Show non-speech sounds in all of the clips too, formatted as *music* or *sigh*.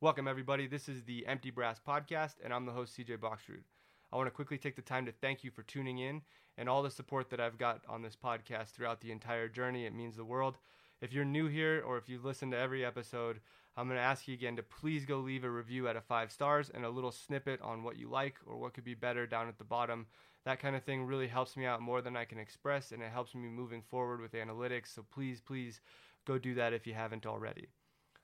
Welcome, everybody. This is the Empty Brass Podcast, and I'm the host, CJ Boxrud. I want to quickly take the time to thank you for tuning in and all the support that I've got on this podcast throughout the entire journey. It means the world. If you're new here or if you've listened to every episode, I'm going to ask you again to please go leave a review out of five stars and a little snippet on what you like or what could be better down at the bottom. That kind of thing really helps me out more than I can express, and it helps me moving forward with analytics. So please, please go do that if you haven't already.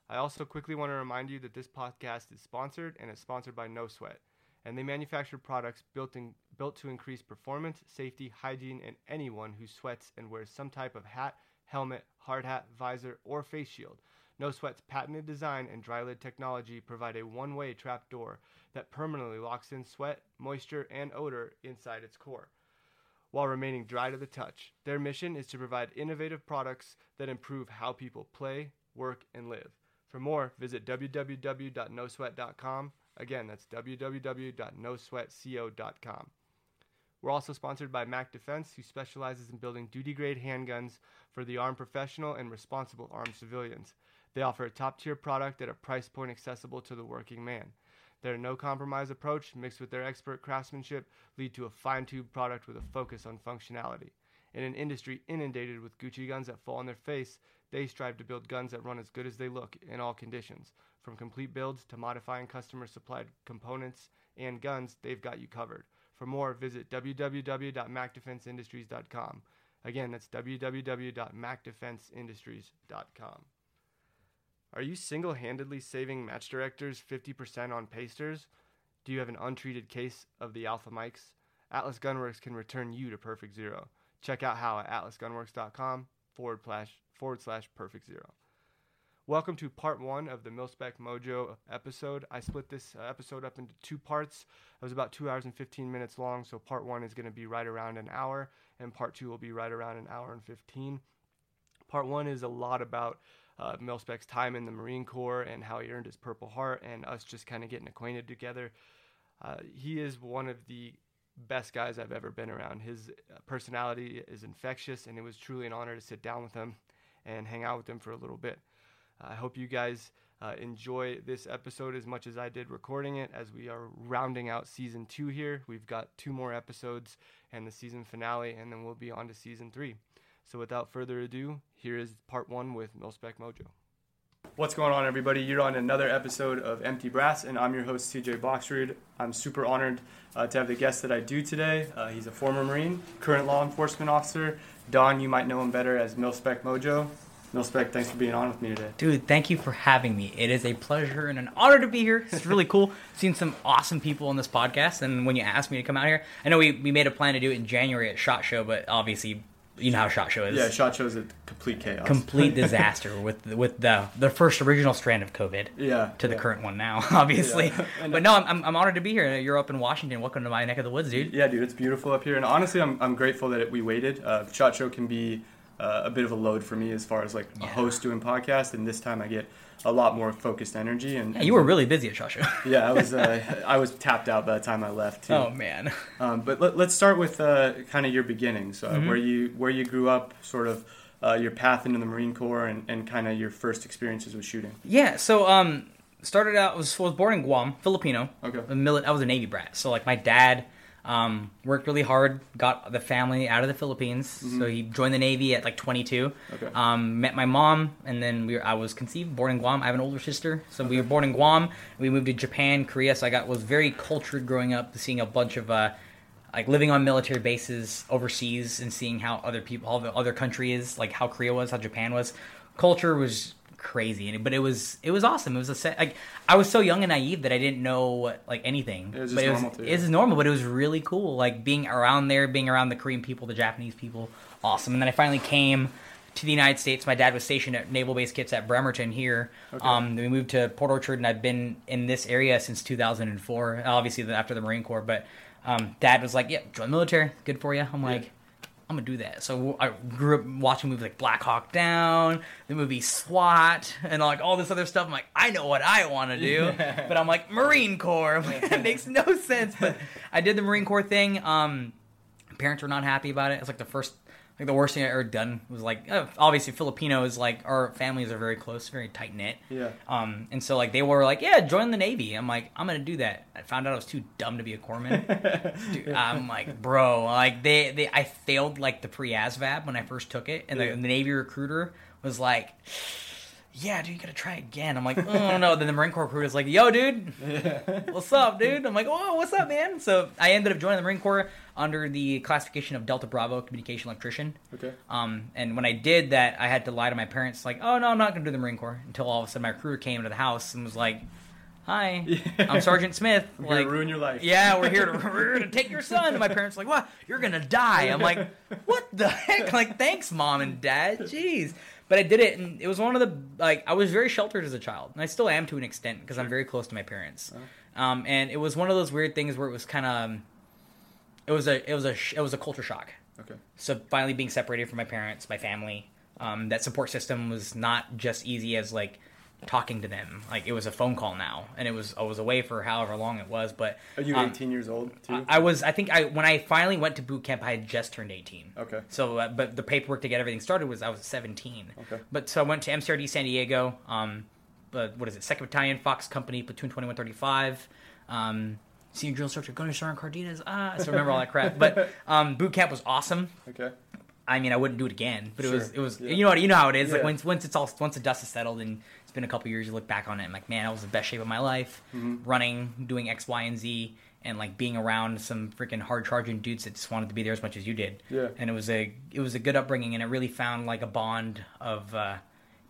I also quickly want to remind you that this podcast is sponsored and is sponsored by No Sweat. And they manufacture products built, in, built to increase performance, safety, hygiene, and anyone who sweats and wears some type of hat, helmet, hard hat, visor, or face shield. No Sweat's patented design and dry lid technology provide a one way trap door that permanently locks in sweat, moisture, and odor inside its core while remaining dry to the touch. Their mission is to provide innovative products that improve how people play, work, and live. For more, visit www.nosweat.com. Again, that's www.nosweatco.com. We're also sponsored by Mac Defense, who specializes in building duty grade handguns for the armed professional and responsible armed civilians. They offer a top tier product at a price point accessible to the working man. Their no compromise approach, mixed with their expert craftsmanship, lead to a fine tuned product with a focus on functionality. In an industry inundated with Gucci guns that fall on their face, they strive to build guns that run as good as they look in all conditions. From complete builds to modifying customer supplied components and guns, they've got you covered. For more, visit www.macdefenseindustries.com. Again, that's www.macdefenseindustries.com. Are you single handedly saving match directors 50% on pasters? Do you have an untreated case of the alpha mikes? Atlas Gunworks can return you to perfect zero. Check out how at atlasgunworks.com forward slash forward slash perfect zero. Welcome to part one of the Milspec Mojo episode. I split this uh, episode up into two parts. It was about two hours and 15 minutes long, so part one is going to be right around an hour, and part two will be right around an hour and 15. Part one is a lot about uh, Milspec's time in the Marine Corps and how he earned his Purple Heart, and us just kind of getting acquainted together. Uh, he is one of the best guys I've ever been around. His uh, personality is infectious, and it was truly an honor to sit down with him and hang out with him for a little bit. I hope you guys uh, enjoy this episode as much as I did recording it as we are rounding out season two here. We've got two more episodes and the season finale, and then we'll be on to season three. So without further ado, here is part one with Milspec Mojo. What's going on, everybody? You're on another episode of Empty Brass, and I'm your host, CJ Boxrud. I'm super honored uh, to have the guest that I do today. Uh, he's a former Marine, current law enforcement officer. Don, you might know him better as Milspec Mojo. Milspec, thanks for being on with me today. Dude, thank you for having me. It is a pleasure and an honor to be here. It's really *laughs* cool Seen some awesome people on this podcast. And when you asked me to come out here, I know we, we made a plan to do it in January at SHOT Show, but obviously you know how shot show is. Yeah, shot show is a complete chaos. Complete *laughs* disaster with with the the first original strand of COVID. Yeah. To the yeah. current one now, *laughs* obviously. Yeah. *laughs* But no, I'm, I'm honored to be here. You're up in Washington. Welcome to my neck of the woods, dude. Yeah, dude, it's beautiful up here, and honestly, I'm I'm grateful that it, we waited. Uh, shot show can be uh, a bit of a load for me as far as like a host doing podcast, and this time I get a lot more focused energy. And, yeah, you were really busy at Shot Show. yeah, I was. Uh, *laughs* I was tapped out by the time I left. Too. Oh man. *laughs* Um, but let, us start with uh, kind of your beginnings, uh, mm-hmm. where you where you grew up, sort of uh, your path into the Marine Corps, and, and kind of your first experiences with shooting. Yeah. So um, started out was was born in Guam, Filipino. Okay. I was a Navy brat, so like my dad um, worked really hard, got the family out of the Philippines. Mm-hmm. So he joined the Navy at like 22. Okay. Um, met my mom, and then we were, I was conceived, born in Guam. I have an older sister, so okay. we were born in Guam. We moved to Japan, Korea. So I got was very cultured growing up, seeing a bunch of uh, like living on military bases overseas and seeing how other people, all the other countries, like how Korea was, how Japan was. Culture was crazy, but it was it was awesome. It was a set like I was so young and naive that I didn't know like anything. It was but it was, normal. It was normal, but it was really cool. Like being around there, being around the Korean people, the Japanese people, awesome. And then I finally came to the United States. My dad was stationed at Naval Base Kitsap Bremerton here. Okay. Um, we moved to Port Orchard, and I've been in this area since 2004. Obviously, after the Marine Corps, but um, dad was like, "Yeah, join military. Good for you." I'm like. I'm gonna do that. So I grew up watching movies like Black Hawk Down, the movie SWAT, and like all this other stuff. I'm like, I know what I want to do, *laughs* but I'm like Marine Corps. Like, *laughs* that makes no sense. But I did the Marine Corps thing. Um, parents were not happy about it. It's like the first Like the worst thing I ever done was like uh, obviously Filipinos like our families are very close, very tight knit. Yeah. Um, and so like they were like, yeah, join the Navy. I'm like, I'm gonna do that. I found out I was too dumb to be a corpsman. *laughs* Dude, I'm like, bro, like they, they I failed like the pre ASVAB when I first took it, and the, Yeah. the Navy recruiter was like. Yeah, dude, you gotta try again. I'm like, oh no. Then the Marine Corps recruiter is like, yo, dude, *laughs* what's up, dude? I'm like, oh, what's up, man? So I ended up joining the Marine Corps under the classification of Delta Bravo Communication Electrician. Okay. Um, and when I did that, I had to lie to my parents, like, oh no, I'm not going to do the Marine Corps. Until all of a sudden, my recruiter came into the house and was like, "Hi. I'm Sergeant Smith. *laughs* I'm like, ruin your life. yeah, we're here to *laughs* we're here to take your son." And my parents were like, "What? You're gonna die?" I'm like, *laughs* "What the heck?" Like, thanks, mom and dad. Jeez. But I did it, and it was one of the like I was very sheltered as a child, and I still am to an extent because I'm very close to my parents. Um, and it was one of those weird things where it was kind of, it was a it was a sh- it was a culture shock. Okay. So finally being separated from my parents, my family, um, that support system was not just easy as like talking to them. Like it was a phone call now, and it was I was away for however long it was. But Are you um, 18 years old too? I, I was. I think I when I finally went to boot camp, I had just turned eighteen. okay. So, uh, but the paperwork to get everything started was I was 17. Okay. But so I went to MCRD San Diego. Um, but what is it? Second Battalion, Fox Company, Platoon 2135. Um, senior drill instructor, Gunner Sergeant Cardenas. Ah, I still remember all that crap. But *laughs* um, boot camp was awesome. Okay. I mean, I wouldn't do it again, but it was it was Yeah. you know what you know how it is. Like once once it's all once the dust is settled and it's been a couple years, you look back on it and like, man, I was the best shape of my life, Mhm. running, doing X, Y, and Z, and like being around some freaking hard charging dudes that just wanted to be there as much as you did. Yeah. And it was a it was a good upbringing, and it really found like a bond of uh,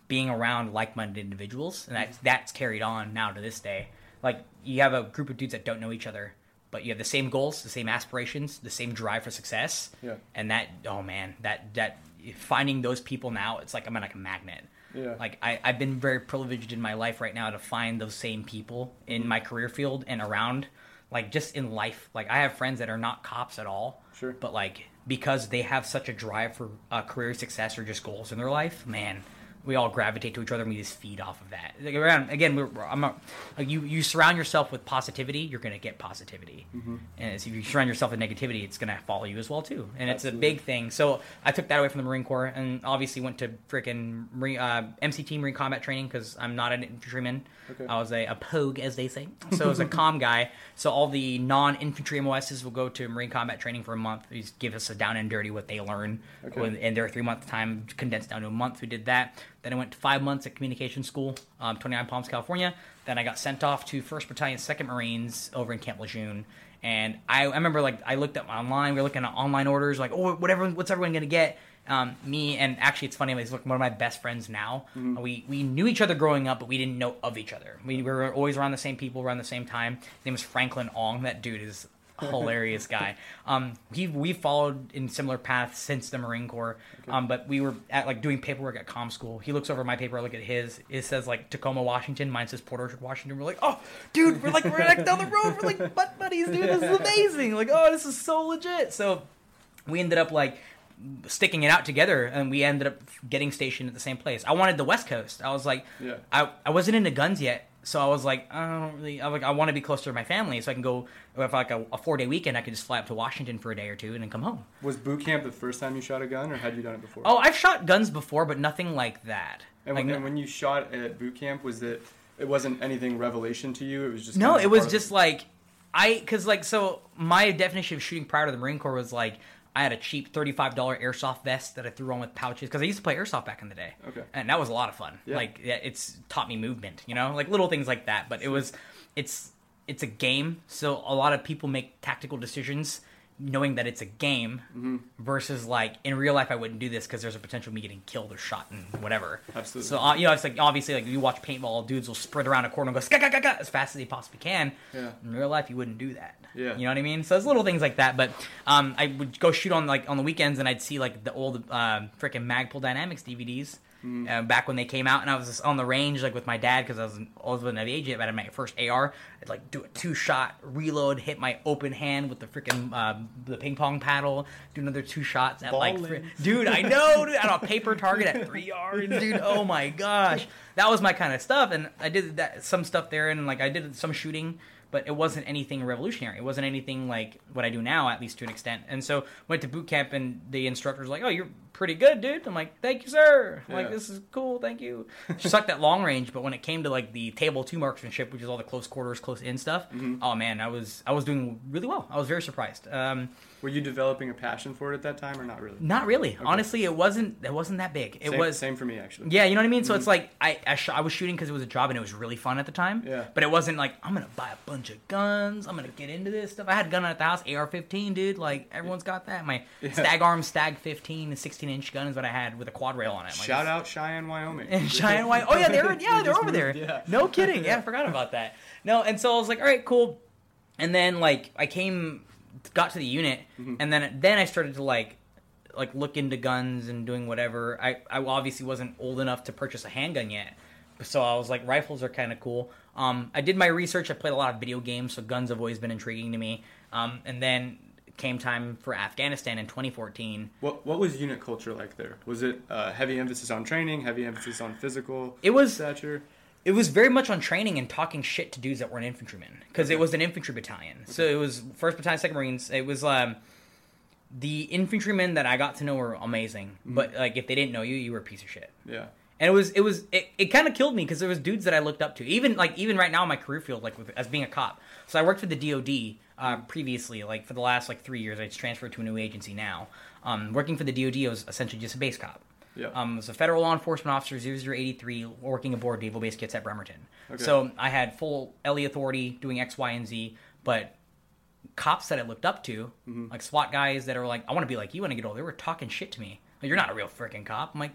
being around like minded individuals, and that's that's carried on now to this day. Like you have a group of dudes that don't know each other. But you have the same goals, the same aspirations, the same drive for success Yeah. and that oh man that that finding those people now it's like i'm like a magnet Yeah. like I, i've been very privileged in my life right now to find those same people in my career field and around like just in life like i have friends that are not cops at all Sure. but like because they have such a drive for uh, career success or just goals in their life man we all gravitate to each other and we just feed off of that. Like, around again we're, I'm not, like you you surround yourself with positivity you're gonna get positivity. Mm-hmm. and if you surround yourself with negativity it's gonna follow you as well too. And it's a big thing. So i took that away from the marine corps and obviously went to freaking uh, mct marine combat training because i'm not an infantryman Okay. i was a, a pogue as they say so I was a *laughs* com guy so all the non-infantry mos's will go to marine combat training for a month they give us a down and dirty what they learn Okay. In their three month time condensed down to a month we did that then i went to five months at communication school um, 29 palms california then i got sent off to 1st battalion 2nd marines over in camp lejeune and I, I remember like I looked up online. We were looking at online orders, like oh, whatever, what's everyone gonna get? Um, me and actually, it's funny. He's like one of my best friends now. We we knew each other growing up, but we didn't know of each other. We were always around the same people, around the same time. His name was Franklin Ong. That dude is a *laughs* hilarious guy. Um, he we followed in similar paths since the Marine Corps. Um, but we were at like doing paperwork at com school. He looks over my paper, I look at his. It says like Tacoma, Washington. Mine says Port Orchard, Washington. We're like, oh, dude, we're like we're like down the road. We're like butt buddies, dude. This is amazing. Like, oh, this is so legit. So we ended up like sticking it out together and we ended up getting stationed at the same place. I wanted the West Coast. I was like Yeah. I, I wasn't into guns yet. So I was like, I don't really. I like, I want to be closer to my family, so I can go. If like a, a four day weekend, I could just fly up to Washington for a day or two and then come home. Was boot camp the first time you shot a gun, or had you done it before? Oh, I've shot guns before, but nothing like that. And, Like, when, and when you shot at boot camp, was it? It wasn't anything revelation to you. It was just no, it was just like I because like so my definition of shooting prior to the Marine Corps was like I had a cheap thirty five dollar airsoft vest that I threw on with pouches because I used to play airsoft back in the day. Okay. and that was a lot of fun. Yeah. Like it's taught me movement, you know, like little things like that. But it was it's it's a game, so a lot of people make tactical decisions knowing that it's a game Mm-hmm. versus like in real life I wouldn't do this because there's a potential of me getting killed or shot and whatever. Absolutely. So uh, you know, it's like obviously like you watch paintball, dudes will sprint around a corner and go ska, ska, ska, as fast as they possibly can. Yeah. In real life, you wouldn't do that. Yeah. You know what I mean? So it's little things like that. But um, I would go shoot on like on the weekends, and I'd see like the old uh, freaking Magpul Dynamics DVDs. Mm-hmm. Uh, back when they came out, and I was just on the range like with my dad because I was I wasn't of age yet. But I had my first AR. I'd like do a two shot reload, hit my open hand with the freaking uh, the ping pong paddle, do another two shots at like, fr- dude, I know, dude, at a paper target at three yards, dude. Oh my gosh, that was my kind of stuff, and I did that some stuff there, and like I did some shooting, but it wasn't anything revolutionary. It wasn't anything like what I do now, at least to an extent. And so went to boot camp, and the instructor's like, "Oh, you're pretty good, dude." I'm like, "Thank you, sir." I'm like, "This is cool, thank you." *laughs* She sucked at long range, but when it came to like the table two marksmanship, which is all the close quarters, close in stuff, Mm-hmm. oh man, I was I was doing really well. I was very surprised. Um, Were you developing a passion for it at that time, or not really? not really, honestly. It wasn't. It wasn't that big. It same, was same for me actually. Yeah, you know what I mean. So it's like I I, sh- I was shooting because it was a job and it was really fun at the time. Yeah. But it wasn't like I'm gonna buy a bunch of guns. I'm gonna get into this stuff. I had a gun at the house, AR-15, dude. Like everyone's got that. My Yeah. Stag Arm Stag 15, a 16 inch gun is what I had with a quad rail on it. Like, Shout out Cheyenne, Wyoming. and *laughs* Cheyenne Wyoming. Oh yeah, they were yeah they're over there. *laughs* yeah. No kidding. Yeah, I forgot about that. No, and so I was like, all right, cool. And then like I came, got to the unit, Mm-hmm. and then then I started to like like look into guns and doing whatever. I I obviously wasn't old enough to purchase a handgun yet, so I was like, rifles are kind of cool. Um, I did my research. I played a lot of video games, so guns have always been intriguing to me. Um, and then came time for Afghanistan in 2014. What what was unit culture like there? Was it uh, heavy emphasis on training, heavy emphasis on physical It was stature? it was very much on training and talking shit to dudes that weren't infantrymen because it was an infantry battalion. So it was first battalion, second Marines. It was um, the infantrymen that I got to know were amazing, but like if they didn't know you, you were a piece of shit. Yeah. And it was it was it, it kind of killed me because there was dudes that I looked up to. Even like even right now in my career field, like with, as being a cop. So I worked for the DoD uh, previously, like for the last like three years. I just transferred to a new agency now. Um, working for the DoD, I was essentially just a base cop. Yeah. Um, I was a federal law enforcement officer, 0083, working aboard Naval Base Kitsap Bremerton. Okay. So I had full LE authority doing X, Y, and Z, but cops that I looked up to, Mm-hmm. like SWAT guys that are like, I want to be like you when I get older, they were talking shit to me. Like, You're not a real freaking cop. I'm like,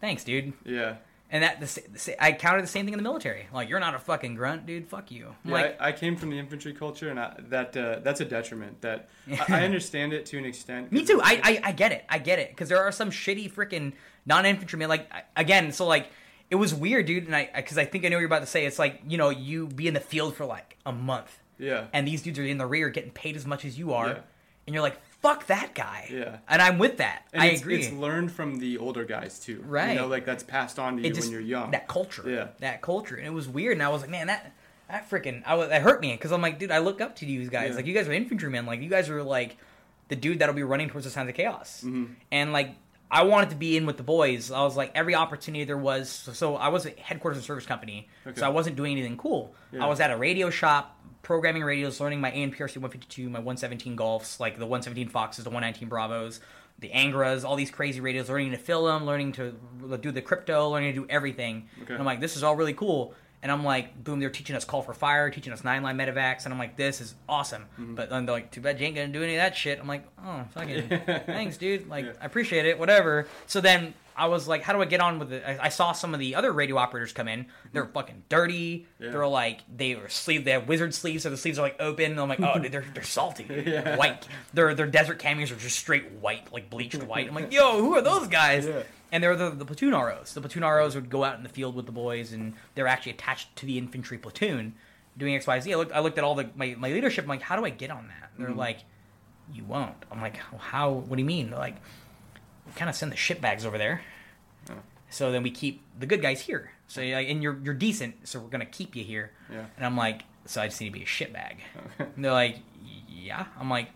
thanks, dude. Yeah. And that the, the, I counted the same thing in the military. Like, you're not a fucking grunt, dude. Fuck you. Yeah, like, I, I came from the infantry culture, and I, that uh, that's a detriment. That I, I understand it to an extent. *laughs* Me too. I, I I get it. I get it because there are some shitty freaking non-infantrymen. Like again, so like it was weird, dude. And I because I think I know what you're about to say. It's like you know you be in the field for like a month, Yeah. and these dudes are in the rear getting paid as much as you are, Yeah. and you're like, fuck that guy. Yeah. And I'm with that. And I it's, agree. It's learned from the older guys too. Right. You know, like that's passed on to you just when you're young. that culture. Yeah. That culture, and it was weird. And I was like, man, that. That freaking, I was, that hurt me because I'm like, dude, I look up to you guys. Yeah. Like, you guys are infantrymen. Like, you guys are like the dude that'll be running towards the signs of chaos. Mm-hmm. And like, I wanted to be in with the boys. I was like, every opportunity there was. So, so I was at headquarters and service company, Okay. so I wasn't doing anything cool. Yeah. I was at a radio shop, programming radios, learning my ANPRC 152, my 117 Golfs, like the 117 Foxes, the 119 Bravos, the Angras, all these crazy radios, learning to fill them, learning to do the crypto, learning to do everything. Okay. And I'm like, this is all really cool. And I'm like, boom, they're teaching us call for fire, teaching us nine line medevacs, and I'm like, this is awesome. Mm-hmm. But then they're like, too bad you ain't gonna do any of that shit. I'm like, oh, fucking *laughs* thanks, dude. Like, Yeah. I appreciate it, whatever. So then I was like, how do I get on with it? I, I saw some of the other radio operators come in. They're mm-hmm. fucking dirty. Yeah. They're like, they are sleeve, they have wizard sleeves, so the sleeves are like open. And I'm like, oh, dude, they're they're salty, *laughs* Yeah. white. Their their desert camis are just straight white, like bleached white. I'm like, *laughs* yo, who are those guys? Yeah. And they're the, the platoon ROs. The platoon ROs would go out in the field with the boys, and they're actually attached to the infantry platoon doing X, Y, Z. I looked, I looked at all the my, my leadership. I'm like, how do I get on that? And they're mm-hmm. like, you won't. I'm like, how? What do you mean? They're like, we kind of send the shit bags over there. Oh. So then we keep the good guys here. So like, and you're you're decent, so we're gonna keep you here. Yeah. And I'm like, so I just need to be a shit bag. Okay. And they're like, yeah. I'm like,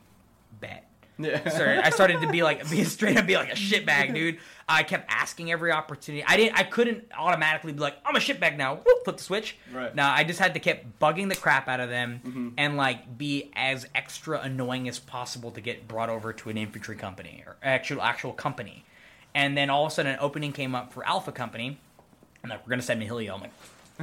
bet. Yeah. Sorry, I started to be like, be *laughs* straight up, be like a shitbag, dude. I kept asking every opportunity. I didn't, I couldn't automatically be like, I'm a shitbag now. Whoop, flip the switch. Right. No, I just had to keep bugging the crap out of them Mm-hmm. and like be as extra annoying as possible to get brought over to an infantry company or actual actual company. And then all of a sudden, an opening came up for Alpha Company, and like, we're gonna send Mahilio. I'm like.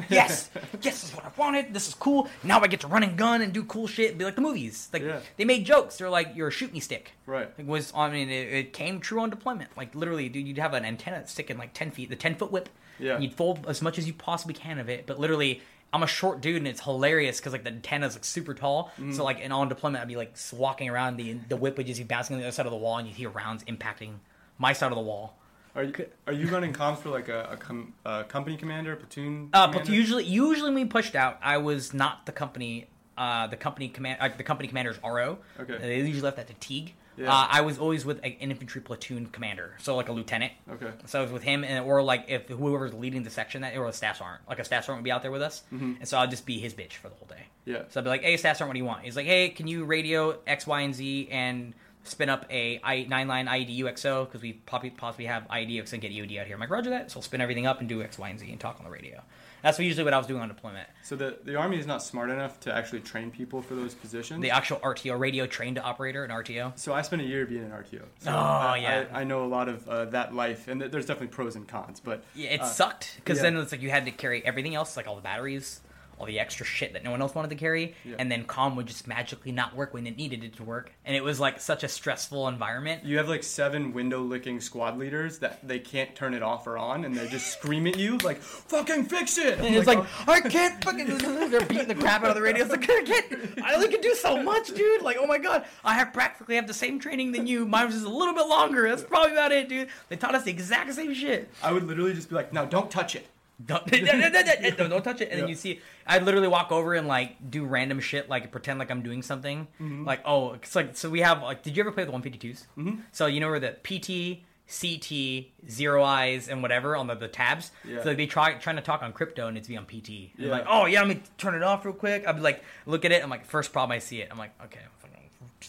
Yes, yes, this is what I wanted. This is cool. Now I get to run and gun and do cool shit. Be like the movies. Like Yeah. they made jokes. They're like, "You're a shoot me stick." Right. It was, I mean, it, it came true on deployment. Like literally, dude, you'd have an antenna sticking like ten feet, the ten foot whip. Yeah. You'd fold as much as you possibly can of it, but literally, I'm a short dude, and it's hilarious because like the antenna's like super tall. Mm-hmm. So like, and on deployment, I'd be like walking around, the the whip would just be bouncing on the other side of the wall, and you'd hear rounds impacting my side of the wall. Are you are you running comms for like a, a, com, a company commander, platoon? Uh, commander? but usually, usually when we pushed out, I was not the company, uh, the company command, uh, the company commander's RO. Okay. They usually left that to Teague. Yeah. Uh, I was always with an infantry platoon commander, so like a lieutenant. Okay. So I was with him, and or like if whoever's leading the section that or a staff sergeant, like a staff sergeant would be out there with us, and so I'll just be his bitch for the whole day. Mm-hmm. Yeah. So I'd be like, "Hey, staff sergeant, what do you want?" He's like, "Hey, can you radio X, Y, and Z and spin up a I nine line IED UXO because we possibly have IED UXO and get EOD out here." I'm like, "Roger that." So I'll spin everything up and do X, Y, and Z and talk on the radio. That's what usually what I was doing on deployment. So the the army is not smart enough to actually train people for those positions. The actual RTO radio trained operator, an RTO. So I spent a year being an RTO. So Oh, I, yeah. I, I know a lot of uh, that life, and th- there's definitely pros and cons. But Yeah, it uh, sucked because yeah. then it's like you had to carry everything else, like all the batteries, all the extra shit that no one else wanted to carry, Yeah. and then comm would just magically not work when it needed it to work, and it was like such a stressful environment. You have like seven window licking squad leaders that they can't turn it off or on, and they just scream at you like, "Fucking fix it!" And it's like, I can't fucking. They're beating the crap out of the radio. It's like I can't. I only can do so much, dude. Like, oh my god, I have practically have the same training than you. Mine was just a little bit longer. That's probably about it, dude. They taught us the exact same shit. I would literally just be like, "No, don't touch it." Don't, *laughs* don't, touch it. And then you see, I'd literally walk over and like do random shit, like pretend like I'm doing something. Mm-hmm. Like, oh, it's like, so we have, like, did you ever play with 152s? Mm-hmm. So you know where the PT, CT, zero eyes, and whatever on the, the tabs? Yeah. So they'd be try, trying to talk on crypto and it's be on PT. And Yeah. like, oh, yeah, let me turn it off real quick. I'd be like, look at it. I'm like, first problem I see it. I'm like, okay,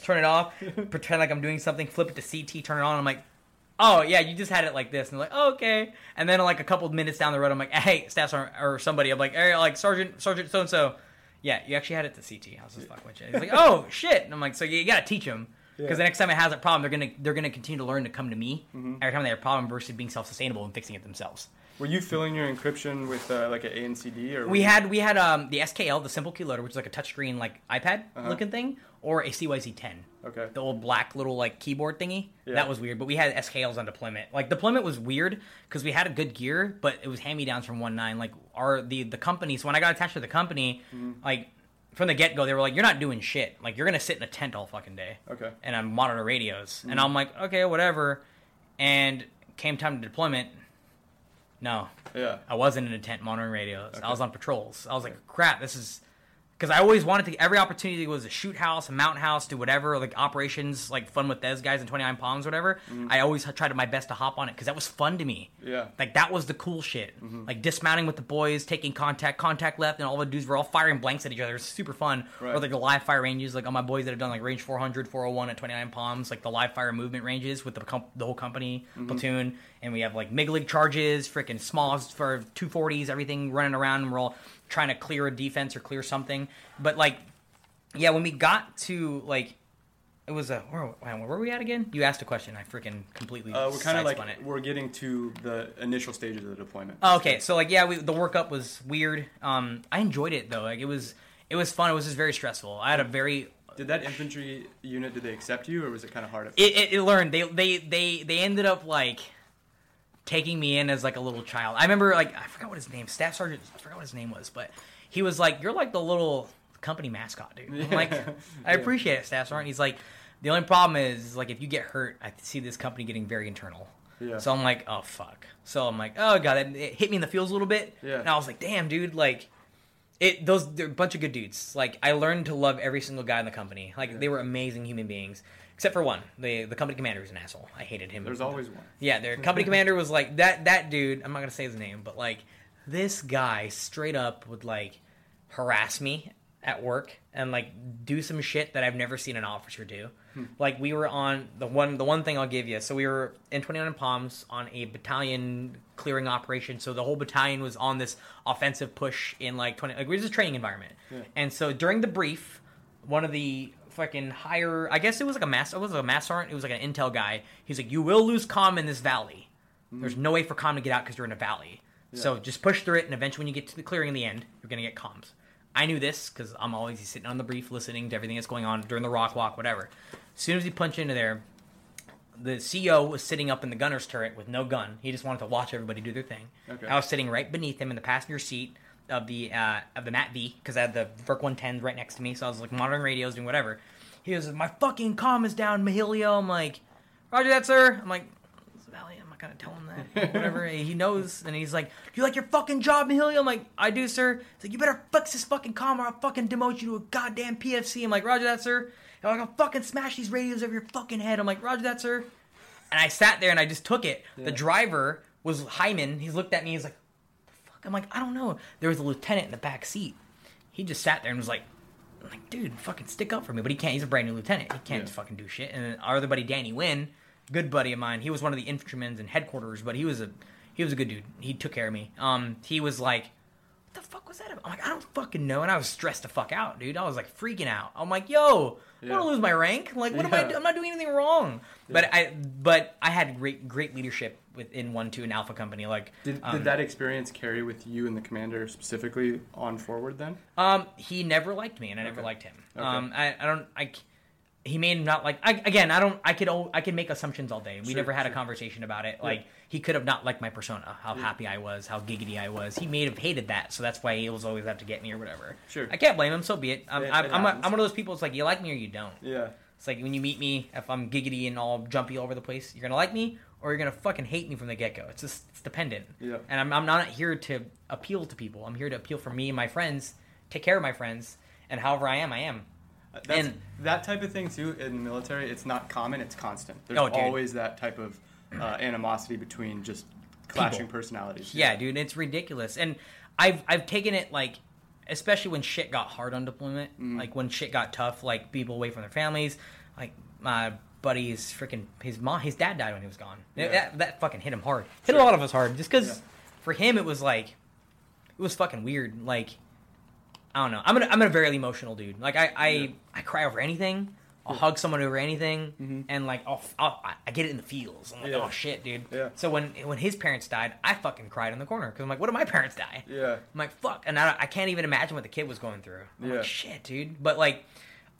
turn it off, *laughs* pretend like I'm doing something, flip it to CT, turn it on. I'm like, oh yeah, you just had it like this, and they're like, oh, okay. And then like a couple of minutes down the road, I'm like, hey, staff sergeant or somebody, I'm like, hey, like sergeant, sergeant, so and so. Yeah, you actually had it to CT. I was just fucking with you. He's like, oh *laughs* shit, and I'm like, so you gotta teach them. Because Yeah. the next time it has a problem, they're gonna they're gonna continue to learn to come to me Mm-hmm. every time they have a problem versus being self sustainable and fixing it themselves. Were you filling your encryption with uh, like an ANCD or? We had we had um the SKL, the simple key loader, which is like a touchscreen like iPad Uh-huh. looking thing, or a CYZ10. Okay. the old black little like keyboard thingy. Yeah. That was weird. But we had SKLs on deployment. Like deployment was weird because we had a good gear, but it was hand me downs from one nine. Like our the the company. So when I got attached to the company, Mm-hmm. like from the get go, they were like, "You're not doing shit. Like you're gonna sit in a tent all fucking day." Okay. And I'm monitor radios, Mm-hmm. and I'm like, okay, whatever. And came time to deployment. No, Yeah. I wasn't in a tent monitoring radios. Okay. I was on patrols. I was like, crap, this is because I always wanted to. Every opportunity was a shoot house, a mountain house, do whatever, like operations, like fun with those guys in Twenty Nine Palms, whatever. Mm-hmm. I always tried my best to hop on it because that was fun to me. Yeah. Like that was the cool shit. Mm-hmm. Like dismounting with the boys, taking contact, contact left, and all the dudes were all firing blanks at each other. It was super fun. Right. Or like the live fire ranges, like all my boys that have done like range 400, 401 at 29 Palms, like the live fire movement ranges with the com- the whole company mm-hmm. platoon, and we have like MIG charges, freaking smalls for 240s, everything running around, and we're all trying to clear a defense or clear something. But like, yeah, when we got to like. It was a where, where were we at again? You asked a question. I freaking completely. Uh, we're kind of like it. we're getting to the initial stages of the deployment. Oh, okay, so like yeah, we, the workup was weird. Um, I enjoyed it though. Like it was it was fun. It was just very stressful. I had a very Did that infantry unit did they accept you, or was it kind of hard? It, it, it learned they they they they ended up like taking me in as like a little child. I remember like I forgot what his name, staff sergeant. I forgot what his name was, but he was like, "You're like the little company mascot, dude." I'm like, I appreciate it, staff sergeant. He's like, the only problem is like if you get hurt, I see this company getting very internal. Yeah. So I'm like, oh fuck. So I'm like, oh god, it, it hit me in the feels a little bit. Yeah. And I was like, damn, dude, like. It those they're a bunch of good dudes. Like I learned to love every single guy in the company. Like Yeah. they were amazing human beings, except for one. The the company commander was an asshole. I hated him. There's always one. Yeah, their company commander was like that. That dude. I'm not gonna say his name, but like this guy straight up would like harass me at work and like do some shit that I've never seen an officer do. Hmm. Like we were on the one the one thing I'll give you. So we were in 29 Palms on a battalion clearing operation. So the whole battalion was on this offensive push in like 20 like it was a training environment. Yeah. And so during the brief, one of the fucking higher I guess it was like a mass it was like a mass sergeant, it was like an intel guy. He's like, You will lose comm in this valley. Mm-hmm. There's no way for comm to get out because you're in a valley. So just push through it, and eventually, when you get to the clearing in the end, you're gonna get comms. I knew this because I'm always sitting on the brief, listening to everything that's going on during the rock walk, whatever. As soon as he punched into there, the CEO was sitting up in the gunner's turret with no gun. He just wanted to watch everybody do their thing. Okay. I was sitting right beneath him in the passenger seat of the uh, of the MATV because I had the VRC-110s right next to me, so I was like monitoring radios, doing whatever. He was, my fucking comm is down, Mahilio. I'm like, Roger that, sir. I'm like, "It's Valley. I'm not gonna tell him that. *laughs* Whatever. he knows, and he's like, "You like your fucking job, Mahilio?" I'm like, "I do, sir." He's like, "You better fix this fucking comm, or I'll fucking demote you to a goddamn PFC." I'm like, "Roger that, sir." I'm like, I'll fucking smash these radios over your fucking head. I'm like, Roger that, sir. And I sat there and I just took it. The driver was Hyman. He looked at me. He's like. I'm like, I don't know. There was a lieutenant in the back seat. He just sat there and was like, I'm like, dude, fucking stick up for me. But he can't. He's a brand new lieutenant. He can't Yeah. fucking do shit. And then our other buddy, Danny Wynn, good buddy of mine. He was one of the infantrymen in headquarters, but he was a he was a good dude. He took care of me. Um, he was like, the fuck was that? About? I'm like, I don't fucking know. And I was stressed the fuck out, dude. I was like freaking out. I'm like, yo, I Yeah. want to lose my rank. Like, what am I? Yeah. do- I'm not doing anything wrong. But I, but I had great, great leadership within one, two, and Alpha Company. Like, Did, um, did that experience carry with you and the commander specifically on forward then? Um, he never liked me, and I never liked him. Okay. Um, I, I don't, I, he may not like. I, again, I don't. I could, I could make assumptions all day. We Sure, never had a conversation about it. Like, he could have not liked my persona, how mm. happy I was, how giggity I was. He may have hated that, so that's why he was always out to get me or whatever. Sure. I can't blame him. So be it. I'm, It- I'm, it I'm, a, happens. I'm one of those people. It's like you like me or you don't. Yeah. It's like when you meet me, if I'm giggity and all jumpy all over the place, you're gonna like me or you're gonna fucking hate me from the get go. It's just it's dependent. Yeah. And I'm, I'm not here to appeal to people. I'm here to appeal for me and my friends, take care of my friends, and however I am, I am. That's, And- that type of thing too in the military, it's not common. It's constant. There's Oh, dude. always that type of uh, animosity between just clashing People. personalities. Yeah, dude, it's ridiculous. And I've I've taken it like especially when shit got hard on deployment, Mm-hmm. like when shit got tough, like people away from their families, like my buddy's freaking his mom his dad died when he was gone. Yeah. That that fucking hit him hard. Hit Sure. a lot of us hard just cuz Yeah. for him it was like it was fucking weird. Like I don't know. I'm gonna I'm a very emotional dude. Like I I, Yeah. I cry over anything. I'll hug someone over anything, and like I'll, I'll I get it in the feels. I'm like, Mm-hmm. Yeah. oh shit, dude. Yeah. So when when his parents died, I fucking cried in the corner because I'm like, what did my parents die? Yeah. I'm like, fuck, and I, I can't even imagine what the kid was going through. I'm Yeah. like, shit, dude. But like,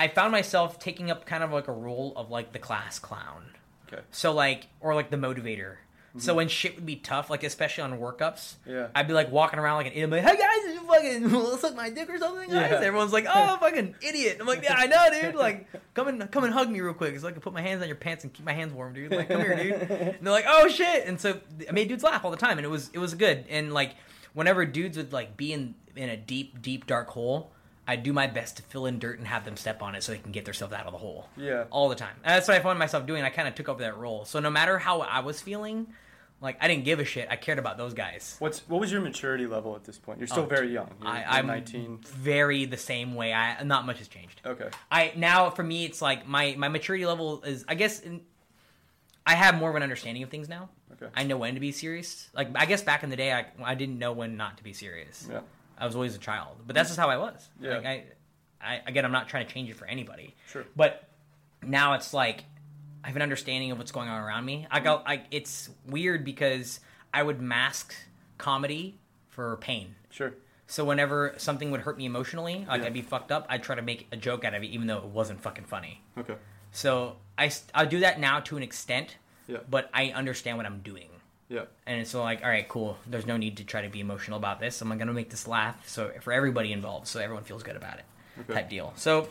I found myself taking up kind of like a role of like the class clown. Okay. So like, or like the motivator. So mm-hmm. when shit would be tough, like especially on workups, Yeah. I'd be like walking around like an idiot, like, hey guys, you fucking *laughs* suck my dick or something? Guys? Yeah. Everyone's like, oh, fucking idiot. I'm like, yeah, I know, dude. Like, come and come and hug me real quick, so I can put my hands on your pants and keep my hands warm, dude. Like, come here, dude. And they're like, oh shit. And so I made dudes laugh all the time, and it was it was good. And like, whenever dudes would like be in in a deep, deep dark hole. I do my best to fill in dirt and have them step on it so they can get themselves out of the hole Yeah. all the time. And that's what I found myself doing. I kind of took over that role. So no matter how I was feeling, like I didn't give a shit. I cared about those guys. What's what was your maturity level at this point? You're still Oh, very young. You're, I, I'm 19. very the same way. I not much has changed. Okay. I now for me it's like my my maturity level is I guess in, I have more of an understanding of things now. Okay. I know when to be serious. Like I guess back in the day I I didn't know when not to be serious. Yeah. I was always a child, but that's just how I was. Yeah. Like I, I again, I'm not trying to change it for anybody. Sure. But now it's like I have an understanding of what's going on around me. I go, I it's weird because I would mask comedy for pain. Sure. So whenever something would hurt me emotionally, like Yeah. I'd be fucked up, I'd try to make a joke out of it, even though it wasn't fucking funny. Okay. So I I do that now to an extent, Yeah. but I understand what I'm doing. Yeah. And it's so like, all right, cool. There's no need to try to be emotional about this. I'm gonna make this laugh, so for everybody involved, so everyone feels good about it, Okay. type deal. So,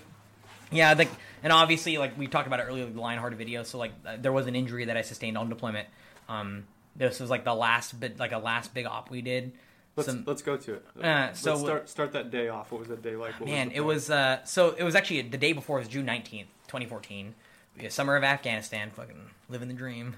yeah, like, and obviously, like we talked about it earlier, the Lionhearted video. So, like, uh, there was an injury that I sustained on deployment. Um, this was like the last bit, like a last big op we did. Let's Some- let's go to it. Uh, so let's start start that day off. What was that day like? What Man, the it was uh, so it was actually the day before. It was June nineteenth, twenty fourteen. Summer of Afghanistan, fucking living the dream.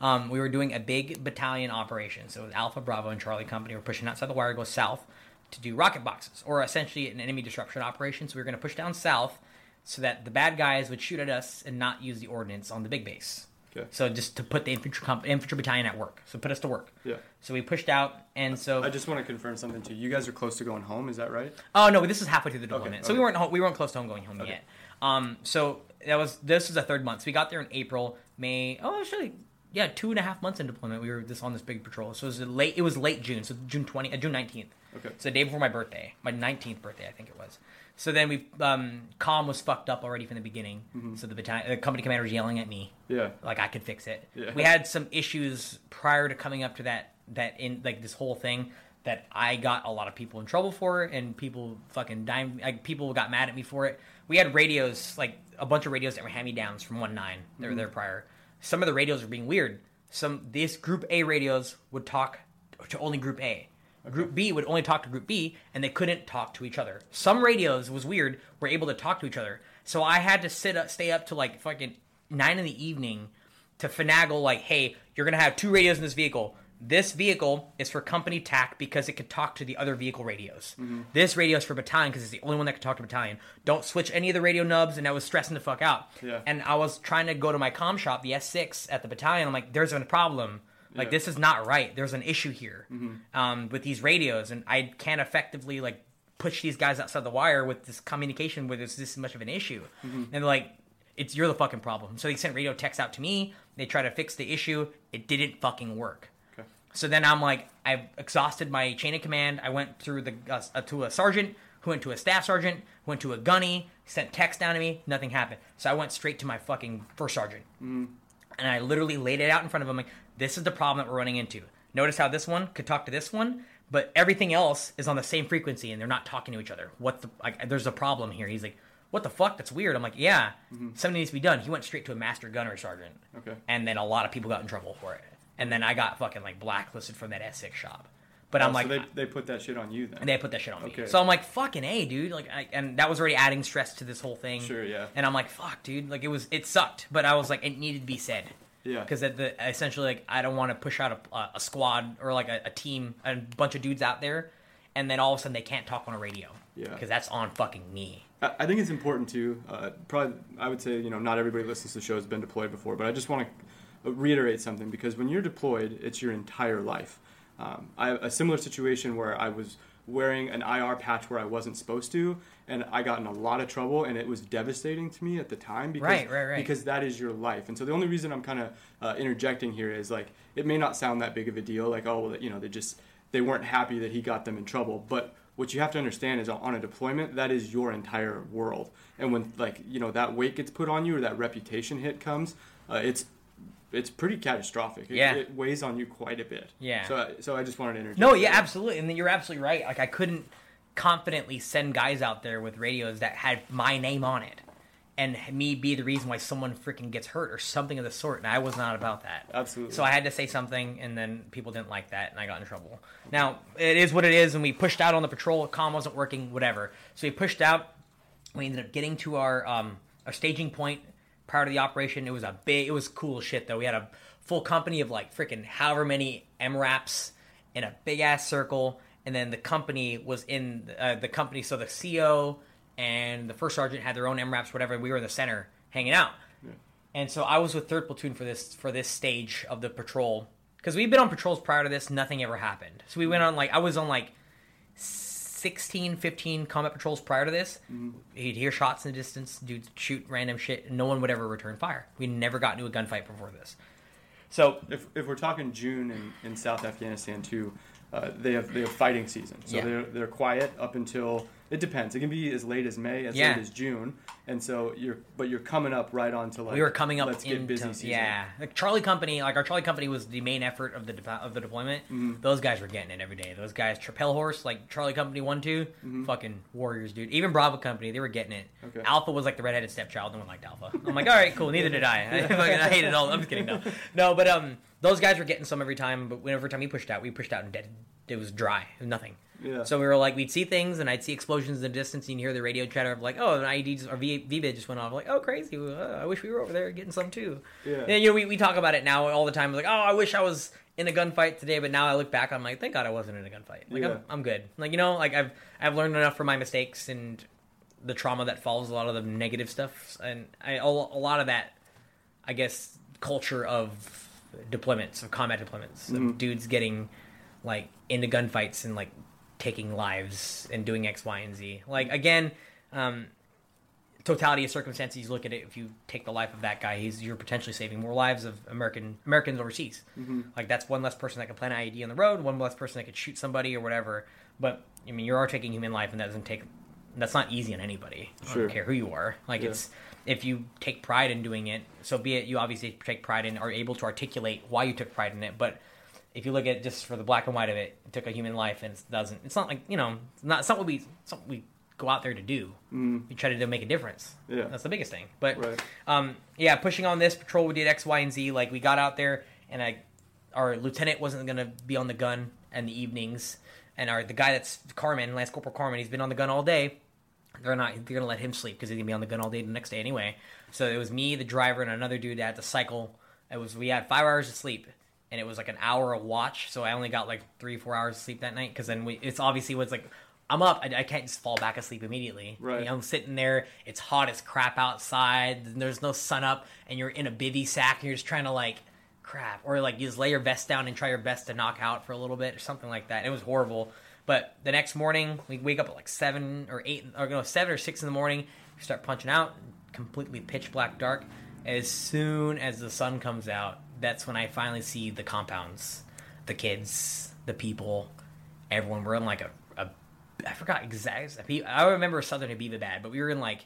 Um, we were doing a big battalion operation. So it was Alpha, Bravo, and Charlie Company. We're pushing outside the wire, go south to do rocket boxes, or essentially an enemy disruption operation. So we were going to push down south so that the bad guys would shoot at us and not use the ordnance on the big base. Okay. So just to put the infantry comp- infantry battalion at work. So put us to work. Yeah. So we pushed out, and so I just want to confirm something too. You guys are close to going home. Is that right? Oh no, this is halfway through the deployment, so we weren't home, we weren't close to home going home Okay. yet. Um, so that was this was the third month. So we got there in April, May. Oh, actually, yeah, two and a half months in deployment. We were this on this big patrol. So it was late. It was late June, so June twenty, uh, June nineteenth. Okay. So the day before my birthday, my nineteenth birthday, I think it was. So then we um, comm was fucked up already from the beginning. Mm-hmm. So the battalion, the company commander was yelling at me Yeah. like I could fix it. Yeah. We had some issues prior to coming up to that that in like this whole thing that I got a lot of people in trouble for and people fucking dying like people got mad at me for it. We had radios like a bunch of radios that were hand me downs from one nine. They were there prior. Some of the radios were being weird. Some these group A radios would talk to only group A. Group B would only talk to Group B, and they couldn't talk to each other. Some radios was weird, were able to talk to each other. So I had to sit up, stay up to like fucking nine in the evening to finagle like, hey, you're gonna have two radios in this vehicle. This vehicle is for company TAC because it could talk to the other vehicle radios. Mm-hmm. This radio is for battalion because it's the only one that can talk to battalion. Don't switch any of the radio nubs, and I was stressing the fuck out. Yeah. And I was trying to go to my comm shop, the S6 at the battalion. I'm like, there's a problem. Like Yeah. this is not right. There's an issue here mm-hmm. um, with these radios, and I can't effectively like push these guys outside the wire with this communication where there's this much of an issue. Mm-hmm. And they're like, it's you're the fucking problem. So they sent radio text out to me. They tried to fix the issue. It didn't fucking work. So then I'm like, I've exhausted my chain of command. I went through the uh, uh, to a sergeant, who went to a staff sergeant, went to a gunny, sent text down to me. Nothing happened. So I went straight to my fucking first sergeant, and I literally laid it out in front of him. Like, this is the problem that we're running into. Notice how this one could talk to this one, but everything else is on the same frequency, and they're not talking to each other. What the? Like, there's a problem here. He's like, what the fuck? That's weird. I'm like, yeah, something needs to be done. He went straight to a master gunner sergeant Okay. and then a lot of people got in trouble for it. And then I got fucking like blacklisted from that S6 shop. But I'm Oh, like, so they, they put that shit on you then. and they put that shit on me. Okay. So I'm like, fucking a, dude. Like, I, and that was already adding stress to this whole thing. Sure, yeah. And I'm like, fuck, dude. Like, it was, it sucked, but I was like, it needed to be said. Yeah. Because the essentially, like, I don't want to push out a, a squad or like a, a team, a bunch of dudes out there, and then all of a sudden they can't talk on a radio. Yeah. Because that's on fucking me. I I think it's important too. Uh, probably, I would say you know not everybody listens to the show has been deployed before, but I just want to reiterate something because when you're deployed, it's your entire life. Um, I have a similar situation where I was wearing an IR patch where I wasn't supposed to, and I got in a lot of trouble, and it was devastating to me at the time because Right, right, right. because that is your life. And so the only reason I'm kind of uh, interjecting here is like it may not sound that big of a deal, like oh well, you know they just they weren't happy that he got them in trouble, but what you have to understand is on a deployment that is your entire world and when like you know that weight gets put on you or that reputation hit comes uh, it's it's pretty catastrophic it, Yeah. it weighs on you quite a bit Yeah. so I- so i just wanted to interject No, yeah, there. absolutely, and you're absolutely right. Like I couldn't confidently send guys out there with radios that had my name on it, and me be the reason why someone freaking gets hurt or something of the sort. And I was not about that. Absolutely. So I had to say something, and then people didn't like that, and I got in trouble. Now it is what it is, and we pushed out on the patrol. Comm wasn't working, whatever. So we pushed out. We ended up getting to our um, our staging point prior to the operation. It was a big, it was cool shit though. We had a full company of like freaking however many MRAPs in a big ass circle, and then the company was in uh, the company. So the CO and the first sergeant had their own MRAPs, whatever. And we were in the center hanging out. And so I was with third platoon for this for this stage of the patrol because we've been on patrols prior to this. Nothing ever happened. So we went on like I was on like 16, 15 combat patrols prior to this. You'd hear shots in the distance, dudes shoot random shit, and no one would ever return fire. We never got into a gunfight before this. So if, if we're talking june in, in south afghanistan too uh, they have they have fighting season so Yeah. they're, they're quiet up until it depends it can be as late as may as Yeah. late as june and so you're but you're coming up right onto like we were coming up let's into get busy season yeah. Like Charlie Company, like our Charlie Company was the main effort of the de- of the deployment. Mm-hmm. Those guys were getting it every day. Those guys, Trapel Horse, like Charlie Company one two, fucking warriors, dude. Even Bravo Company, they were getting it. Mm-hmm. Okay. Alpha was like the redheaded stepchild. No one liked Alpha. I'm like, all right, cool. Neither did I. *laughs* *laughs* I, fucking, I hated all. I'm just kidding. No, no, but um, those guys were getting some every time. But whenever time we pushed out, we pushed out and dead. It was dry. Nothing. Yeah. So we were like, we'd see things, and I'd see explosions in the distance, and you'd hear the radio chatter of like, oh, an IED just, or v- VBID just went off. Like, oh, crazy! Uh, I wish we were over there getting some too. Yeah. And, you know, we, we talk about it now all the time. Like, oh, I wish I was in a gunfight today, but now I look back, I'm like, thank God I wasn't in a gunfight. Like, Yeah. I'm, I'm good. Like, you know, like I've I've learned enough from my mistakes and the trauma that follows a lot of the negative stuff, and I a, a lot of that, I guess, culture of deployments of combat deployments of dudes getting like into gunfights and like taking lives and doing X, Y, and Z. Like again, um, totality of circumstances. You look at it. If you take the life of that guy, he's you're potentially saving more lives of American Americans overseas. Like that's one less person that can plant an IED on the road, one less person that could shoot somebody or whatever. But I mean, you are taking human life, and that doesn't take. That's not easy on anybody. I Sure. don't care who you are. Like Yeah. it's if you take pride in doing it, so be it. You obviously take pride in, are able to articulate why you took pride in it, but if you look at just for the black and white of it, it took a human life and it doesn't. It's not like you know, it's not it's not what we what we go out there to do. Mm. We try to do- make a difference. Yeah. that's the biggest thing. But Right. um, yeah, pushing on this patrol, we did X, Y, and Z. Like we got out there, and I, our lieutenant wasn't gonna be on the gun in the evenings, and our the guy that's Carmen, Lance Corporal Carmen, he's been on the gun all day. they're not they're gonna let him sleep because he's gonna be on the gun all day the next day anyway. So it was me, the driver, and another dude that had to cycle. It was we had five hours of sleep, and it was like an hour of watch. So I only got like three four hours of sleep that night because then we it's obviously was like. I'm up. I, I can't just fall back asleep immediately. Right. You know, I'm sitting there. It's hot as crap outside. There's no sun up, and you're in a bivy sack, and you're just trying to like, crap, or like you just lay your vest down and try your best to knock out for a little bit or something like that. It was horrible. But the next morning, we wake up at like seven or eight, or no, seven or six in the morning. We start punching out, completely pitch black dark. As soon as the sun comes out, that's when I finally see the compounds, the kids, the people, everyone. We're in like a, a I forgot exactly. I remember Southern Aviva bad, but we were in like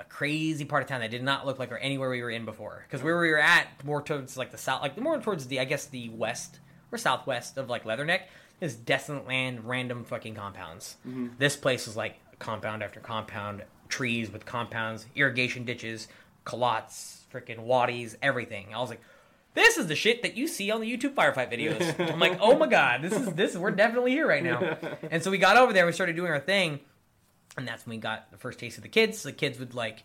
a crazy part of town that did not look like or anywhere we were in before. Because where we were at, more towards like the south, like the more towards the I guess the west or southwest of like Leatherneck, is desolate land, random fucking compounds. Mm-hmm. This place was like compound after compound, trees with compounds, irrigation ditches, qalats, freaking wadis, everything. I was like. This is the shit that you see on the YouTube firefight videos. *laughs* I'm like, oh my god, this is this. We're definitely here right now. *laughs* And so we got over there. We started doing our thing, and that's when we got the first taste of the kids. The kids would like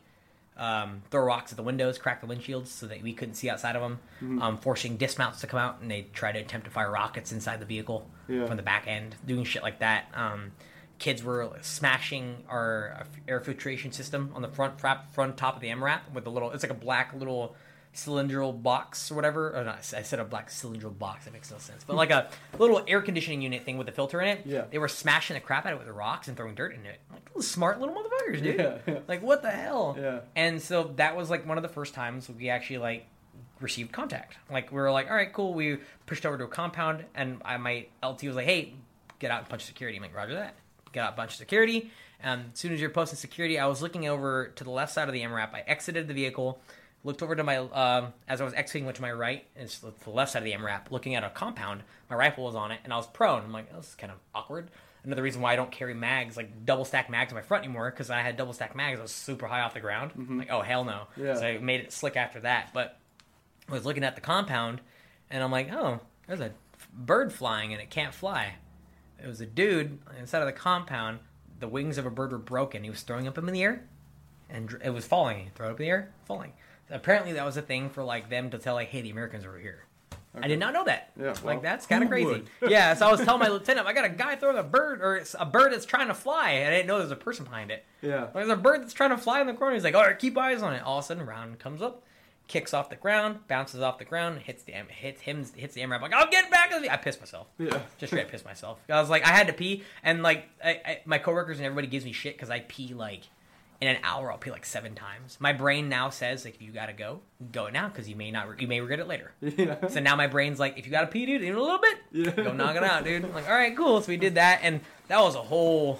um, throw rocks at the windows, crack the windshields so that we couldn't see outside of them, Mm-hmm. um, forcing dismounts to come out, and they try to attempt to fire rockets inside the vehicle Yeah. from the back end, doing shit like that. Um, kids were smashing our air filtration system on the front front, front top of the MRAP with a little. It's like a black little cylindrical box or whatever. Or not, I said a black cylindrical box. That makes no sense. But like a little air conditioning unit thing with a filter in it. Yeah. They were smashing the crap out of it with rocks and throwing dirt in it. Like those smart little motherfuckers, dude. Yeah, yeah. Like what the hell? Yeah. And so that was like one of the first times we actually like received contact. Like we were like, all right, cool. We pushed over to a compound, and I my LT was like, hey, get out and punch security. I'm like, Roger that. Get out, and punch security. And as soon as you're posting security, I was looking over to the left side of the MRAP. I exited the vehicle, looked over to my um, as I was exiting, went to my right, and it's the left side of the MRAP, looking at a compound. My rifle was on it, and I was prone. I'm like, oh, this is kind of awkward. Another reason why I don't carry mags, like double stack mags in my front anymore, because I had double stack mags. I was super high off the ground. Like, oh hell no. Yeah. So I made it slick after that. But I was looking at the compound, and I'm like, oh, there's a bird flying, and it can't fly. It was a dude inside of the compound. The wings of a bird were broken. He was throwing up them in the air, and it was falling. He threw it up in the air, falling. Apparently, that was a thing for like them to tell like, hey, the Americans are here. I did not know that. Yeah, like that's kind of crazy. would? yeah, so I was telling my *laughs* lieutenant, I got a guy throwing a bird or it's a bird that's trying to fly. and I didn't know there's a person behind it. Yeah. Like, There's a bird that's trying to fly in the corner. He's like, all right, keep eyes on it. All of a sudden, round comes up, kicks off the ground, bounces off the ground, hits the hits him, hits the MRAP. Like, I'll get back. to the-" I pissed myself. Yeah. Just straight pissed myself. I was like, I had to pee, and like, I, I, my coworkers and everybody gives me shit because I pee like in an hour. I'll pee like seven times. My brain now says like, if you gotta go, go now because you may not, re- you may regret it later. *laughs* Yeah. So now my brain's like, if you gotta pee, dude, in a little bit, Yeah. go knock it out, dude. *laughs* I'm like, all right, cool. So we did that, and that was a whole.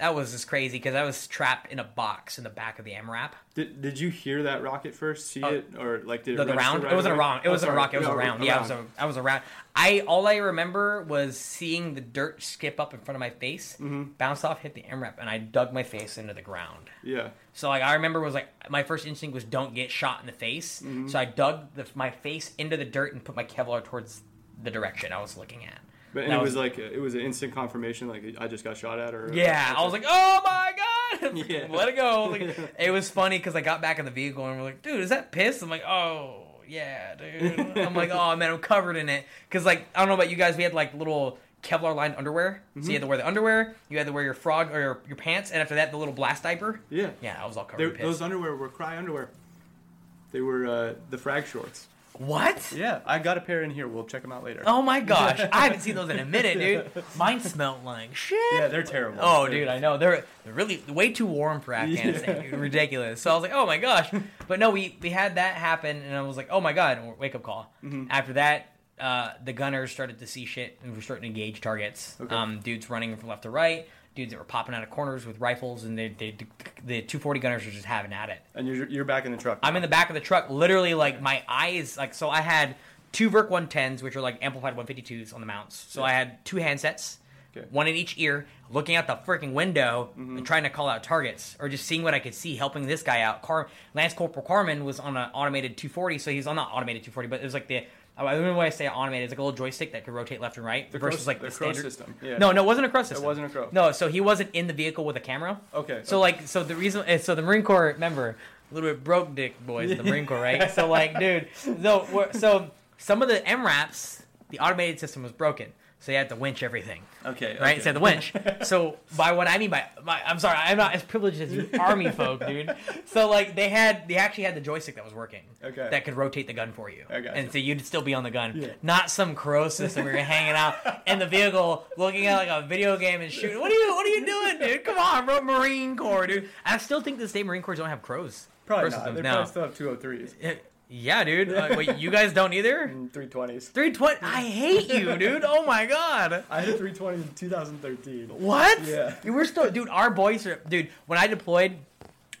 That was just crazy because I was trapped in a box in the back of the MRAP. Did, did you hear that rocket first? See it or like did it The, the round. right it wasn't a round. It Oh, wasn't a rocket. It was No, a round. Yeah, I was a, I was a round. I all I remember was seeing the dirt skip up in front of my face, Mm-hmm. bounce off, hit the MRAP, and I dug my face into the ground. Yeah. So like I remember was like my first instinct was don't get shot in the face. Mm-hmm. So I dug the, my face into the dirt and put my Kevlar towards the direction I was looking at. But and That it was- was like it was an instant confirmation, like I just got shot at, or Yeah, I was like, oh my god, *laughs* Yeah. let it go. Like, *laughs* it was funny because I got back in the vehicle and we're like, dude, is that piss? I'm like, oh yeah, dude. *laughs* I'm like, oh man, I'm covered in it because like I don't know about you guys, we had like little Kevlar lined underwear. So you had to wear the underwear, you had to wear your frog or your, your pants, and after that, the little blast diaper. yeah. Yeah, I was all covered They- in piss. those underwear were cry underwear. They were uh, the frag shorts. What? Yeah, I got a pair in here. We'll check them out later. Oh my *laughs* gosh, I haven't seen those in a minute, dude. Mine smelled like shit. Yeah, they're terrible. Oh, dude, I know they're they're really way too warm for Afghanistan. Yeah. Ridiculous. So I was like, oh my gosh. But no, we we had that happen, and I was like, oh my god, wake up call. Mm-hmm. After that, uh, the gunners started to see shit and were starting to engage targets. Okay. Um, dudes running from left to right, dudes that were popping out of corners with rifles, and they, they the 240 gunners were just having at it. And you're you're back in the truck. I'm in the back of the truck, literally like my eyes like so I had two VRC-110s, which are like amplified 152s on the mounts. So Yeah. I had two handsets, Okay. one in each ear, looking out the freaking window mm-hmm. and trying to call out targets or just seeing what I could see, helping this guy out. Car Lance Corporal Carmen was on an automated 240, so he's on not automated 240, but it was like the I don't know why I say automated. It's like a little joystick that could rotate left and right The versus cross- like the the, standard system. Yeah. No, no, it wasn't a cross it wasn't a crow. No, so he wasn't in the vehicle with a camera. Okay. So like, so the reason, so the Marine Corps, member, a little bit broke dick boys, in the Marine Corps, right? So like, dude, so so some of the MRAPs, the automated system was broken, so you had to winch everything, okay. right? okay. So the winch. so by what I mean by, by, I'm sorry, I'm not as privileged as you *laughs* army folk, dude. So like, they had, they actually had the joystick that was working. Okay. That could rotate the gun for you, gotcha. and so you'd still be on the gun, Yeah. not some crow system we you're hanging out in the vehicle, looking at like a video game and shooting. What are you, what are you doing, dude? Come on, bro, Marine Corps, dude. I still think the state Marine Corps don't have crows. Probably not. They No. probably still have 203s Eh, Yeah, dude. Uh, wait, you *laughs* guys don't either. and 320s. Three twenty. I hate you, dude. Oh my god. I had a 320 in 2013. What? Yeah. You were still, dude. Our boys are, dude. When I deployed,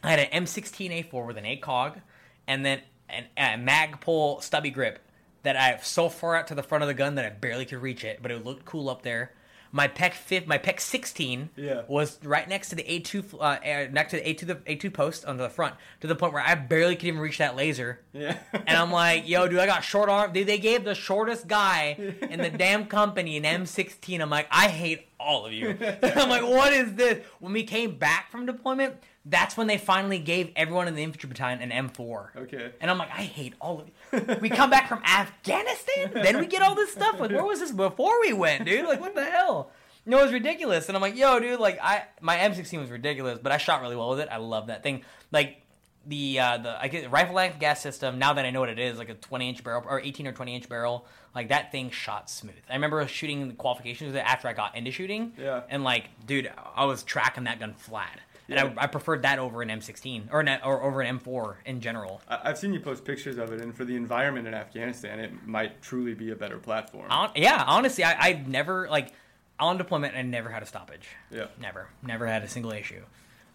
I had an M16A4 with an ACOG, and then an, a Magpul stubby grip that I have so far out to the front of the gun that I barely could reach it, but it looked cool up there. My PEQ fifth, my PEQ 16 Yeah. was right next to the A2, uh, uh, next to the A2 the A2 post on the front, to the point where I barely could even reach that laser. Yeah. *laughs* And I'm like, yo, dude, I got short arm. Dude, they gave the shortest guy in the *laughs* damn company an M16. I'm like, I hate all of you. *laughs* I'm like, what is this? When we came back from deployment, that's when they finally gave everyone in the infantry battalion an M4. okay. And I'm like, I hate all of you. *laughs* We come back from Afghanistan, then we get all this stuff. Like, where was this before we went, dude? Like, what the hell? No, it was ridiculous. And I'm like, yo, dude, like, I my M16 was ridiculous, but I shot really well with it. I love that thing. Like, the uh, the I get rifle length gas system. Now that I know what it is, like a 20 inch barrel or 18 or 20 inch barrel, like that thing shot smooth. I remember shooting the qualifications with it after I got into shooting. Yeah. And like, dude, I was tracking that gun flat. And I, I preferred that over an M16 or an, or over an M4 in general. I've seen you post pictures of it, and for the environment in Afghanistan, it might truly be a better platform. Hon- yeah, honestly, I, I never like on deployment. I never had a stoppage. Yeah. Never, never had a single issue.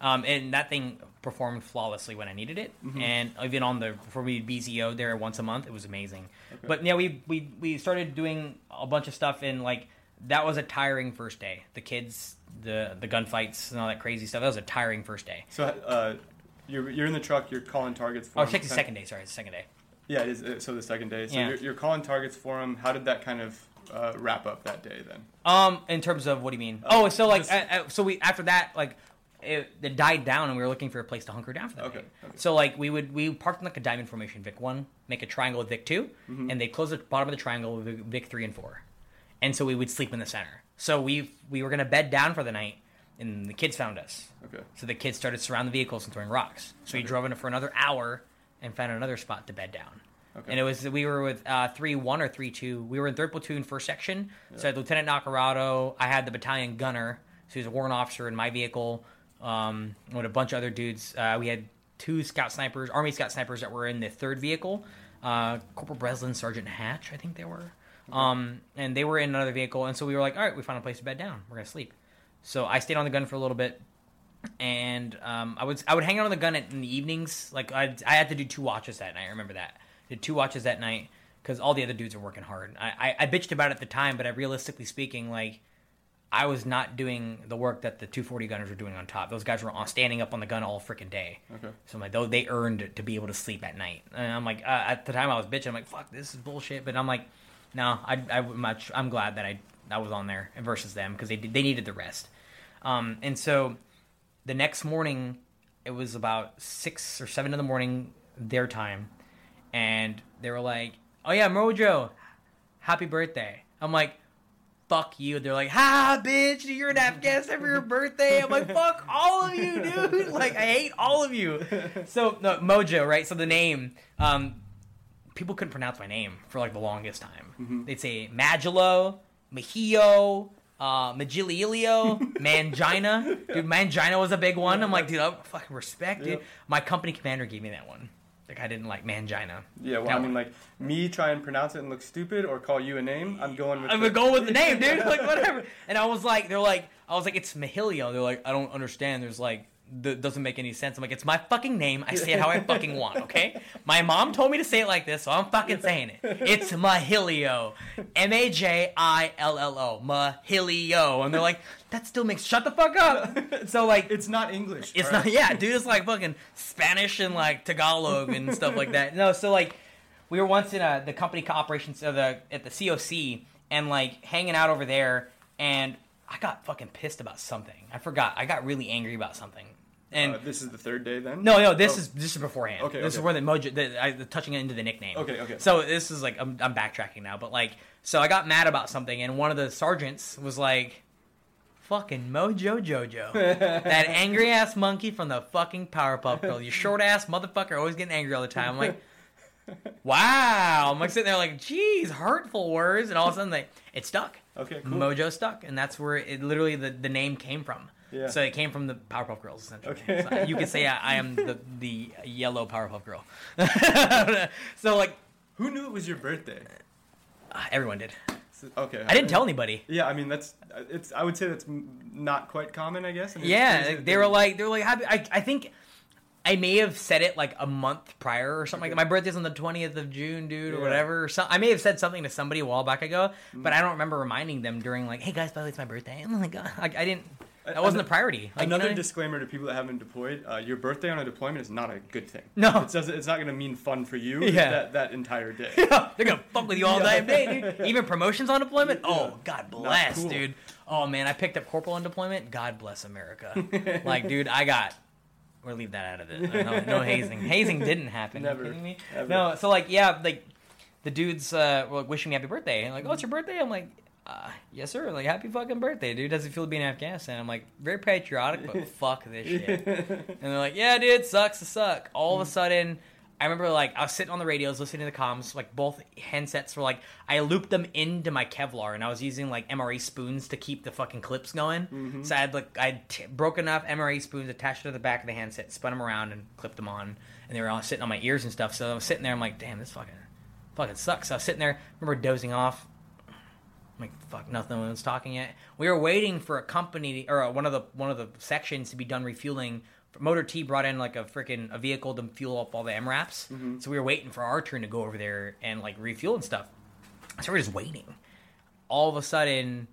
Um, and that thing performed flawlessly when I needed it. Mm-hmm. And even on the before we BZO there once a month, it was amazing. But yeah, we we we started doing a bunch of stuff in like that was a tiring first day. The kids, the the gunfights and all that crazy stuff. That was a tiring first day. So uh, you're, you're in the truck, you're calling targets for Oh, them. second second day. Sorry, it's the second day. Yeah, it is. uh, So the second day. So Yeah. you're, you're calling targets for them. How did that kind of uh, wrap up that day then? Um, in terms of what do you mean? Oh, so like, just- uh, uh, so we after that, like, it, it died down, and we were looking for a place to hunker down for the Okay, day. okay. So like, we would we parked in like a diamond formation, Vic one, make a triangle with Vic 2 Mm-hmm. and they close the bottom of the triangle with Vic- Vic three and four, and so we would sleep in the center. So we we were gonna bed down for the night, and the kids found us. Okay. So the kids started surrounding the vehicles and throwing rocks. So we drove in for another hour and found another spot to bed down. Okay. And it was we were with uh, three one or three two. We were in third platoon, first section. So I had Lieutenant Nacarado. I had the battalion gunner. So he was a warrant officer in my vehicle. Um, with a bunch of other dudes. Uh, we had two scout snipers, army scout snipers that were in the third vehicle. Uh, Corporal Breslin, Sergeant Hatch, I think they were. Um, and they were in another vehicle. And so we were like, all right, we found a place to bed down. We're gonna sleep. So I stayed on the gun for a little bit and um, I would I would hang out on the gun at, in the evenings. Like I I had to do two watches that night. I remember that. Did two watches that night because all the other dudes were working hard. I, I I bitched about it at the time, but I realistically speaking, like I was not doing the work that the 240 gunners were doing on top. Those guys were on, standing up on the gun all freaking day. Okay. So I'm like, though they earned to be able to sleep at night. And I'm like, uh, at the time I was bitching. I'm like, fuck, this is bullshit. But I'm like, no, I, I much. I'm glad that I I was on there versus them because they they needed the rest. Um, and so the next morning, it was about six or seven in the morning their time, and they were like, "Oh yeah, Mojo, happy birthday!" I'm like, "Fuck you!" They're like, "Ha, bitch, you're in Afghanistan for your birthday." I'm like, "Fuck all of you, dude! *laughs* Like, I hate all of you." So no, Mojo, right? So the name, um, people couldn't pronounce my name for like the longest time. They'd say Magilo, Mejio, uh, Magililio, *laughs* Mangina. Dude, Mangina was a big one. I'm like, dude, I fucking respect, dude. My company commander gave me that one. Like, I didn't like Mangina. Yeah, well, That I mean, one. like me try and pronounce it and look stupid, or call you a name. I'm going with. I'm the- going with the name, dude. *laughs* Like, whatever. And I was like, they're like, I was like, it's Mahilio. They're like, I don't understand. There's like, that doesn't make any sense. I'm like, it's my fucking name. I say it how I *laughs* fucking want, okay? My mom told me to say it like this, so I'm fucking saying it. It's Mahilio. M A J I L L O. Mahilio. And they're like, that still makes, shut the fuck up. So, like, It's not English. it's alright? not, yeah, dude. It's like fucking Spanish and like Tagalog and stuff like that. No, so like we were once in a, the company operations of the at the COC and like hanging out over there, and I got fucking pissed about something. I forgot. I got really angry about something. And uh, this is the third day then. no, no, this Oh, is this is beforehand. Okay, this is where the mojo, the, I, the touching it into the nickname. Okay, okay. So this is like I'm, I'm backtracking now, but like, so I got mad about something, and one of the sergeants was like, "Fucking Mojo Jojo, *laughs* that angry ass monkey from the fucking Powerpuff Girl, you short ass motherfucker, always getting angry all the time." I'm like, *laughs* "Wow!" I'm like sitting there like, "Geez, hurtful words," and all of a sudden like it stuck. Okay, cool. Mojo stuck, and that's where it literally the, the name came from. Yeah. So it came from the Powerpuff Girls, essentially. Okay. So you could say I, I am the the yellow Powerpuff Girl. *laughs* so like Who knew it was your birthday? uh, everyone did. So- Okay. I didn't tell anybody. Yeah, I mean that's it's. I would say that's not quite common. I guess. I mean, Yeah, like, they were like they were like happy. I I think. I may have said it like a month prior or something like that. My birthday's on the 20th of June, dude, or whatever. Or some, I may have said something to somebody a while back ago, but I don't remember reminding them during like, "Hey guys, by the way, it's my birthday." And *laughs* I'm like, "God," like I didn't. That wasn't a priority. Like, you know Another I mean? disclaimer to people that haven't deployed: uh, your birthday on a deployment is not a good thing. No. it doesn't. It's not going to mean fun for you. Yeah. that that entire day. *laughs* They're gonna fuck with you all Yeah. day, dude. *laughs* Even promotions on deployment. Oh, God bless, cool. dude. Oh man, I picked up corporal on deployment. God bless America. *laughs* like, dude, I got. We're leave that out of it. No, no hazing. Hazing didn't happen. Never. You kidding me? Ever. No. So like, yeah, like the dudes uh, were wishing me happy birthday. And like, oh, it's your birthday. I'm like. Uh, yes, sir. Like, happy fucking birthday, dude. Does it feel to be in Afghanistan? I'm like, very patriotic, but *laughs* fuck this shit. *laughs* And they're like, yeah, dude, sucks to suck. All of a sudden, I remember like I was sitting on the radios listening to the comms. Like both handsets were like I looped them into my Kevlar, and I was using like MRE spoons to keep the fucking clips going. So I had like I had t- broken off MRE spoons attached to the back of the handset, spun them around, and clipped them on. And they were all sitting on my ears and stuff. So I was sitting there. I'm like, damn, this fucking fucking sucks. So I was sitting there. I remember dozing off. I'm like fuck, nothing. was talking yet. We were waiting for a company or one of the one of the sections to be done refueling. Motor T brought in like a freaking a vehicle to fuel up all the MRAPs. So we were waiting for our turn to go over there and like refuel and stuff. So we're just waiting. All of a sudden,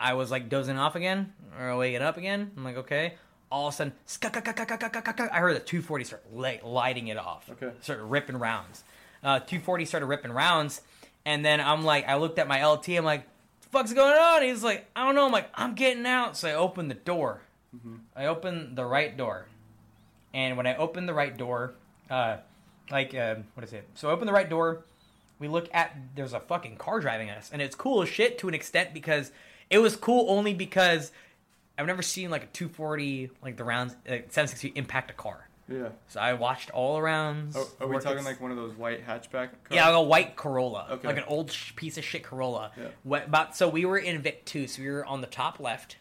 I was like dozing off again or waking up again. I'm like, okay. All of a sudden, I heard the 240 start li- lighting it off. Okay. Started ripping rounds. Uh, 240 started ripping rounds, and then I'm like, I looked at my LT. I'm like, fuck's going on? He's like, I don't know. I'm like, I'm getting out. So I open the door. I open the right door, and when I open the right door, uh, like uh, what is it? So I open the right door. We look at there's a fucking car driving us, and it's cool as shit to an extent because it was cool only because I've never seen like a 240 like the rounds like 760 impact a car. Yeah. So I watched all around. Oh, are we talking like one of those white hatchback? Cars? Yeah, like a white Corolla, Okay. like an old sh- piece of shit Corolla. Yeah. What about? So we were in Vic two, so we were on the top left,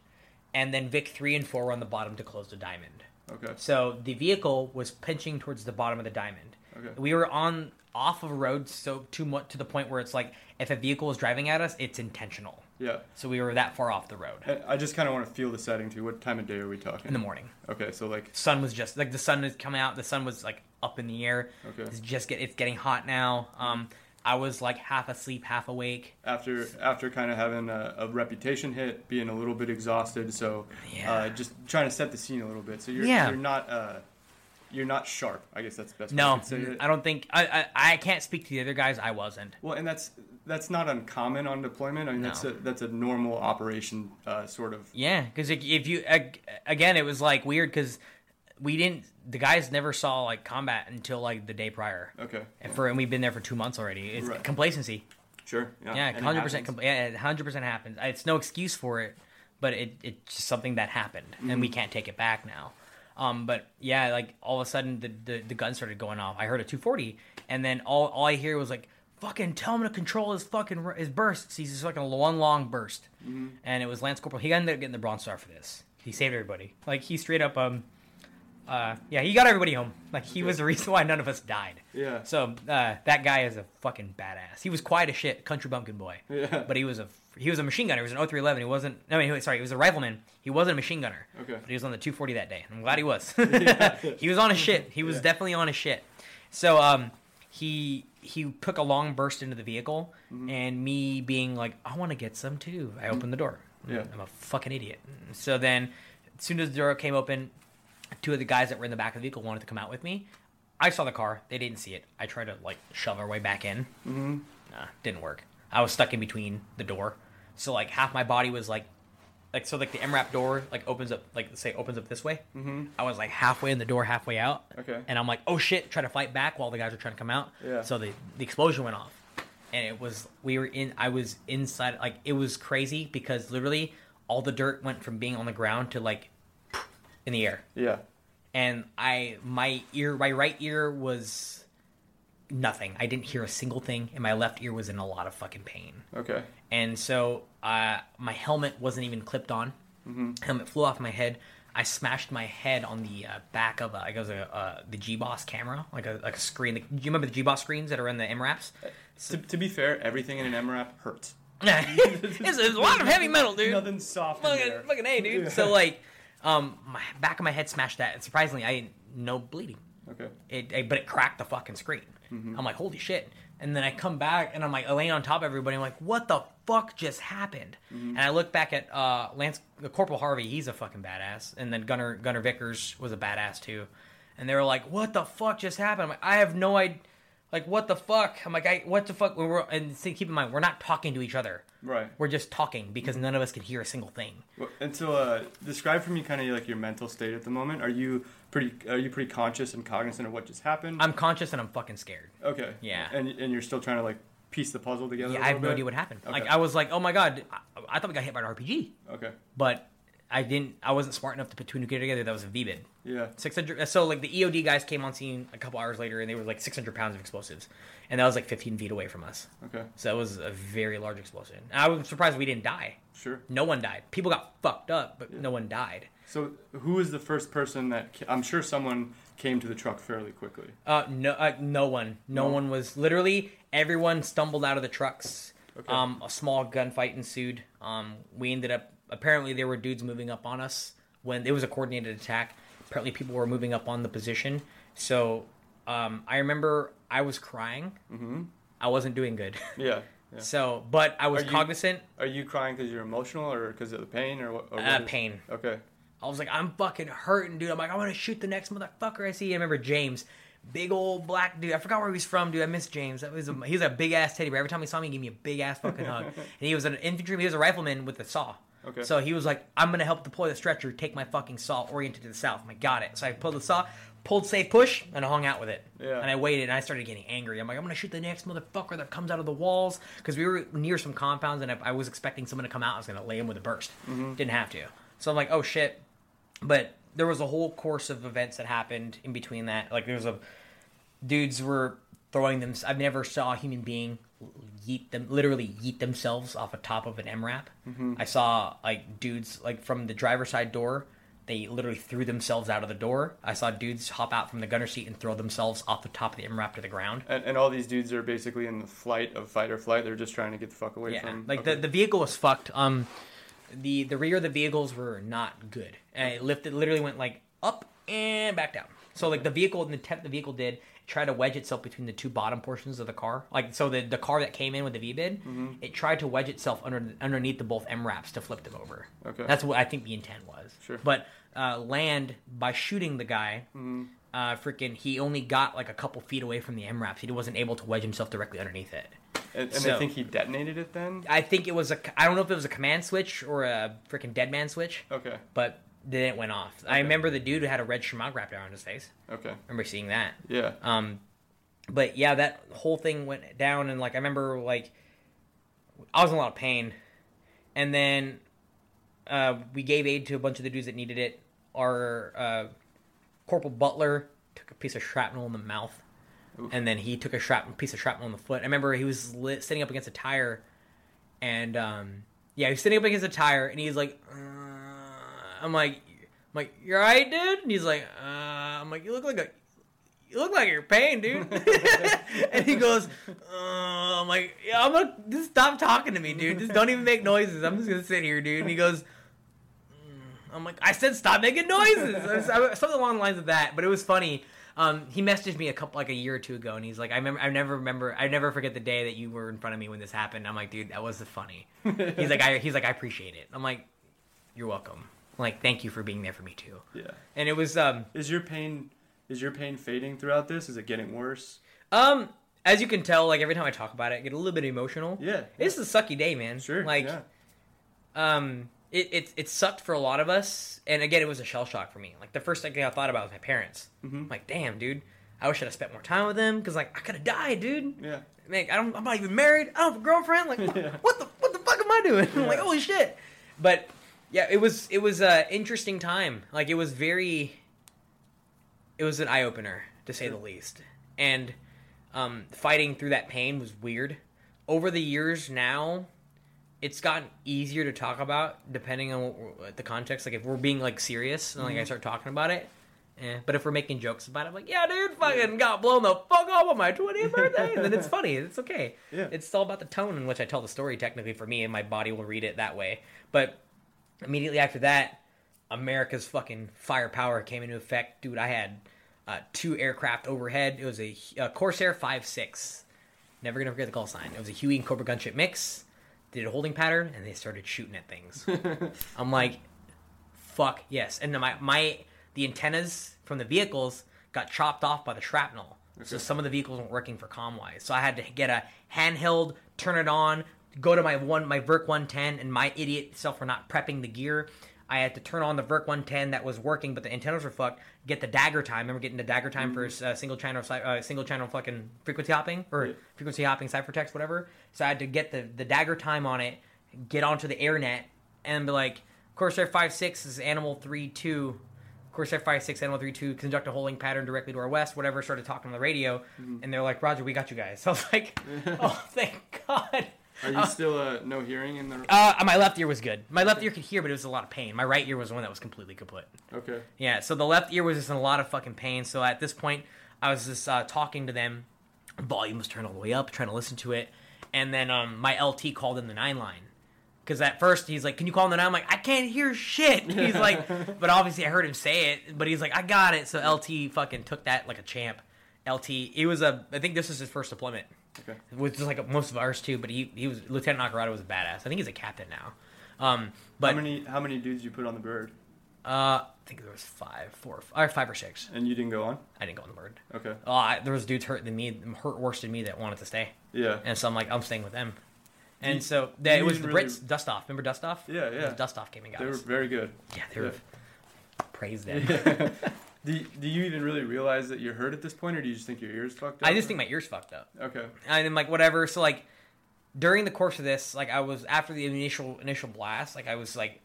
and then Vic three and four were on the bottom to close the diamond. Okay. So the vehicle was pinching towards the bottom of the diamond. Okay. We were on off of a road so too much to the point where it's like if a vehicle is driving at us, it's intentional. Yeah. So we were that far off the road I just kind of want to feel the setting too. What time of day are we talking? in the morning. Okay, so like Sun was just like the sun is coming out. The sun was like up in the air. Okay. It's just get it's getting hot now. Um, I was like half asleep, half awake. after after kind of having a, a reputation hit, being a little bit exhausted, so Yeah. uh, just trying to set the scene a little bit. So you're Yeah. you're not uh, you're not sharp. I guess that's the best. No, I don't think I, I I can't speak to the other guys. I wasn't. Well, and that's that's not uncommon on deployment. I mean, that's a that's a normal operation, uh, sort of. Yeah, because if you again, it was like weird because we didn't. The guys never saw like combat until like the day prior, Okay. and for and we've been there for two months already. It's Right. complacency. Sure. Yeah. And hundred percent. happens. Yeah, hundred percent happens. It's no excuse for it, but it it's just something that happened, and Mm-hmm. we can't take it back now. Um, but yeah, like all of a sudden the, the the gun started going off. I heard a 240, and then all all I hear was like, "Fucking tell him to control his fucking his bursts." He's just like a one long burst, Mm-hmm. and it was Lance Corporal. He ended up getting the Bronze Star for this. He saved everybody. Like he straight up um. Uh, yeah, he got everybody home. Like he was the reason why none of us died. Yeah. So uh, that guy is a fucking badass. He was quiet as shit, country bumpkin boy. Yeah. But he was a he was a machine gunner. He was an 0311. He wasn't. I mean, he was- sorry, he was a rifleman. He wasn't a machine gunner. Okay. But he was on the 240 that day. I'm glad he was. *laughs* *laughs* he was on his shit. He was Yeah. definitely on his shit. So um, he he took a long burst into the vehicle, Mm-hmm. and me being like, I want to get some too. I opened the door. Yeah. I'm a fucking idiot. So then, as soon as the door came open, two of the guys that were in the back of the vehicle wanted to come out with me. I saw the car. They didn't see it. I tried to like shove our way back in. Mm-hmm. Nah, didn't work. I was stuck in between the door, so like half my body was like, like so like the MRAP door like opens up like say opens up this way. Mm-hmm. I was like halfway in the door, halfway out. Okay. And I'm like, oh shit, try to fight back while the guys are trying to come out. Yeah. So the the explosion went off, and it was we were in. I was inside. Like it was crazy because literally all the dirt went from being on the ground to like in the air Yeah. and I my ear my right ear was nothing. I didn't hear a single thing, and my left ear was in a lot of fucking pain. Okay. And so uh, my helmet wasn't even clipped on. Helmet flew off my head. I smashed my head on the uh, back of a, like it was a uh, the G Boss camera, like a like a screen. Do you remember the G Boss screens that are in the MRAPs? To, to be fair, everything in an MRAP hurts. *laughs* it's, it's a lot of heavy metal, dude. Nothing soft in Fucking, there. fucking a, dude. So like, um, my back of my head smashed that, and surprisingly, I didn't no bleeding. Okay. it, but it cracked the fucking screen. I'm like, holy shit. And then I come back and I'm like laying on top of everybody. I'm like, what the fuck just happened? And I look back at uh, Lance, the Corporal Harvey. He's a fucking badass. And then Gunner Gunner Vickers was a badass too. And they were like, what the fuck just happened? I'm like, I have no idea. Like, what the fuck? I'm like, I what the fuck? We were and see, keep in mind, we're not talking to each other. Right. We're just talking because none of us can hear a single thing. Well, And so, uh, describe for me kind of like your mental state at the moment. Are you pretty? Are you pretty conscious and cognizant of what just happened? I'm conscious and I'm fucking scared. okay. Yeah. And and you're still trying to like piece the puzzle together. Yeah, I have no bit? idea what happened. Okay. Like, I was like, oh my god, I, I thought we got hit by an RPG. Okay. but I didn't. I wasn't smart enough to put two and two together. That was a VBIED. Yeah. Six hundred. So like the EOD guys came on scene a couple hours later, and they were like six hundred pounds of explosives, and that was like fifteen feet away from us. Okay. So it was a very large explosion. And I was surprised we didn't die. Sure. No one died. People got fucked up, but no one died. So, who was the first person that? Ca- I'm sure someone came to the truck fairly quickly. Uh, no, uh, no one. No, No? one was literally everyone stumbled out of the trucks. Okay. Um, a small gunfight ensued. Um, we ended up apparently there were dudes moving up on us when it was a coordinated attack. Apparently people were moving up on the position. So um, I remember I was crying. Mm-hmm. I wasn't doing good. *laughs* Yeah. yeah. so, but I was Are you- cognizant. Are you crying because you're emotional or because of the pain or what? Or Uh, what is- pain. Okay. I was like, I'm fucking hurting, dude. I'm like, I want to shoot the next motherfucker I see. I remember James, big old black dude. I forgot where he's from, dude. I miss James. That was a, he's a big ass teddy bear. Every time he saw me, he gave me a big ass fucking hug. *laughs* And he was an infantryman. He was a rifleman with a saw. Okay. So he was like, I'm gonna help deploy the stretcher. Take my fucking saw oriented to the south. I'm like, got it. So I pulled the saw, pulled safe push, and I hung out with it. Yeah. And I waited, and I started getting angry. I'm like, I'm gonna shoot the next motherfucker that comes out of the walls because we were near some compounds, and I, I was expecting someone to come out. I was gonna lay him with a burst. Mm-hmm. Didn't have to. So I'm like, oh shit. But there was a whole course of events that happened in between that. Like there was a dudes were throwing them. I've never saw a human being yeet them, literally yeet themselves off the top of an MRAP. I saw like dudes like from the driver's side door. They literally threw themselves out of the door. I saw dudes hop out from the gunner seat and throw themselves off the top of the MRAP to the ground. And, and all these dudes are basically in the flight of fight or flight. They're just trying to get the fuck away Yeah, from. like okay. the the vehicle was fucked. Um, the the rear of the vehicles were not good. And it lifted, literally went like up and back down. So like the vehicle and the temp the vehicle did try to wedge itself between the two bottom portions of the car. Like so the the car that came in with the V bid, Mm-hmm. it tried to wedge itself under underneath the both MRAPs to flip them over. Okay. that's what I think the intent was. Sure. But uh, land by shooting the guy. Mm-hmm. Uh, freaking, he only got like a couple feet away from the MRAPs. He wasn't able to wedge himself directly underneath it. and, and so- I think he detonated it then. I think it was a. I don't know if it was a command switch or a freaking dead man switch, Okay. but then it went off. I remember the dude who had a red shemagh wrapped around his face. Okay. I remember seeing that. Yeah. Um, but yeah, that whole thing went down, and like I remember, like I was in a lot of pain, and then uh, we gave aid to a bunch of the dudes that needed it. Our uh, Corporal Butler took a piece of shrapnel in the mouth, Oof. and then he took a shrapnel, piece of shrapnel in the foot. I remember he was lit, sitting up against a tire, and um, yeah, he was sitting up against a tire, and he's like, uh, I'm like, I'm like, you're right, dude. And he's like, uh, I'm like, you look like a you look like you're in pain, dude. *laughs* and he goes, uh, I'm like, yeah, I'm gonna just stop talking to me, dude. Just don't even make noises. I'm just gonna sit here, dude. And he goes, mm. I'm like, I said stop making noises. Something along the lines of that. But it was funny. Um, he messaged me a couple like a year or two ago, and he's like, I remember, I never remember, I never forget the day that you were in front of me when this happened. I'm like, dude, that was funny. he's like, I, he's like, I appreciate it. I'm like, you're welcome. Like, thank you for being there for me too. Yeah. And it was, um, Is your pain is your pain fading throughout this? Is it getting worse? Um, as you can tell, like every time I talk about it, I get a little bit emotional. Yeah. It's a sucky day, man. Sure. Like, yeah. um, it, it it sucked for a lot of us, and again, it was a shell shock for me. Like the first thing I thought about was my parents. Mm-hmm. Like, damn, dude, I wish I'd have spent more time with them because like I could have died, dude. Yeah. Man, I don't, I'm not even married. I don't have a girlfriend. Like, *laughs* what, Yeah. what the what the fuck am I doing? I'm *laughs* like, Yeah. holy shit. But yeah, it was it was a interesting time. Like it was very, it was an eye opener to say the least. And um, fighting through that pain was weird. Over the years now, it's gotten easier to talk about depending on what, the context. Like if we're being like serious and like I start talking about it. Eh. But if we're making jokes about it, I'm like, yeah, dude, fucking got blown the fuck off on my 20th birthday. And then it's funny. It's okay. Yeah. It's all about the tone in which I tell the story, technically, for me, and my body will read it that way. But immediately after that, America's fucking firepower came into effect. Dude, I had uh, two aircraft overhead. It was a, a Corsair 5.6. Never gonna forget the call sign. It was a Huey and Cobra gunship mix. Did a holding pattern, and they started shooting at things. *laughs* I'm like, fuck yes. And then my my the antennas from the vehicles got chopped off by the shrapnel. So some of the vehicles weren't working for ComWise. So I had to get a handheld, turn it on, go to my one my VRC-110, and my idiot self for not prepping the gear. I had to turn on the VRC-110 that was working, but the antennas were fucked. Get the DAGR time. Remember getting the DAGR time for uh, single channel, uh, single channel fucking frequency hopping or Yeah. frequency hopping ciphertext, whatever. So I had to get the the DAGR time on it, get onto the AirNet, and be like, Corsair 5.6 is Animal 3.2. Corsair 5.6 Animal 3.2 conduct a holding pattern directly to our west. Whatever. Started talking on the radio, and they're like, Roger, we got you guys. So *laughs* I was like, *laughs* oh, thank God. Are you still uh, no hearing in the? Uh, my left ear was good. My left ear could hear, but it was a lot of pain. My right ear was the one that was completely kaput. Okay. Yeah, so the left ear was just in a lot of fucking pain. So at this point, I was just uh, talking to them. Volume was turned all the way up, trying to listen to it. And then um, my LT called in the nine line. Because at first he's like, "Can you call in the nine? I'm like, "I can't hear shit." *laughs* He's like, *laughs* but obviously I heard him say it. But he's like, "I got it." So LT fucking took that like a champ. LT, it was a. I think this is his first deployment Okay. which is like most of ours too. But he he was Lieutenant Nakarada was a badass. I think he's a captain now. Um, but how many how many dudes you put on the bird? uh, I think there was five, four, or five or six. And you didn't go on? I didn't go on the bird. Okay. Oh, I, there was dudes hurt than me, hurt worse than me that wanted to stay, Yeah. and so I'm like, I'm staying with them. And You- so that, it was the really- Brits dust off. Remember dust off? Yeah, yeah. Dust off came and got They were us. very good. Yeah, they were. Praise them. *laughs* do, do you even really realize that you're hurt at this point, or do you just think your ears fucked up? I just think my ears fucked up. Okay. and then like whatever. So like during the course of this, like I was after the initial initial blast, like I was like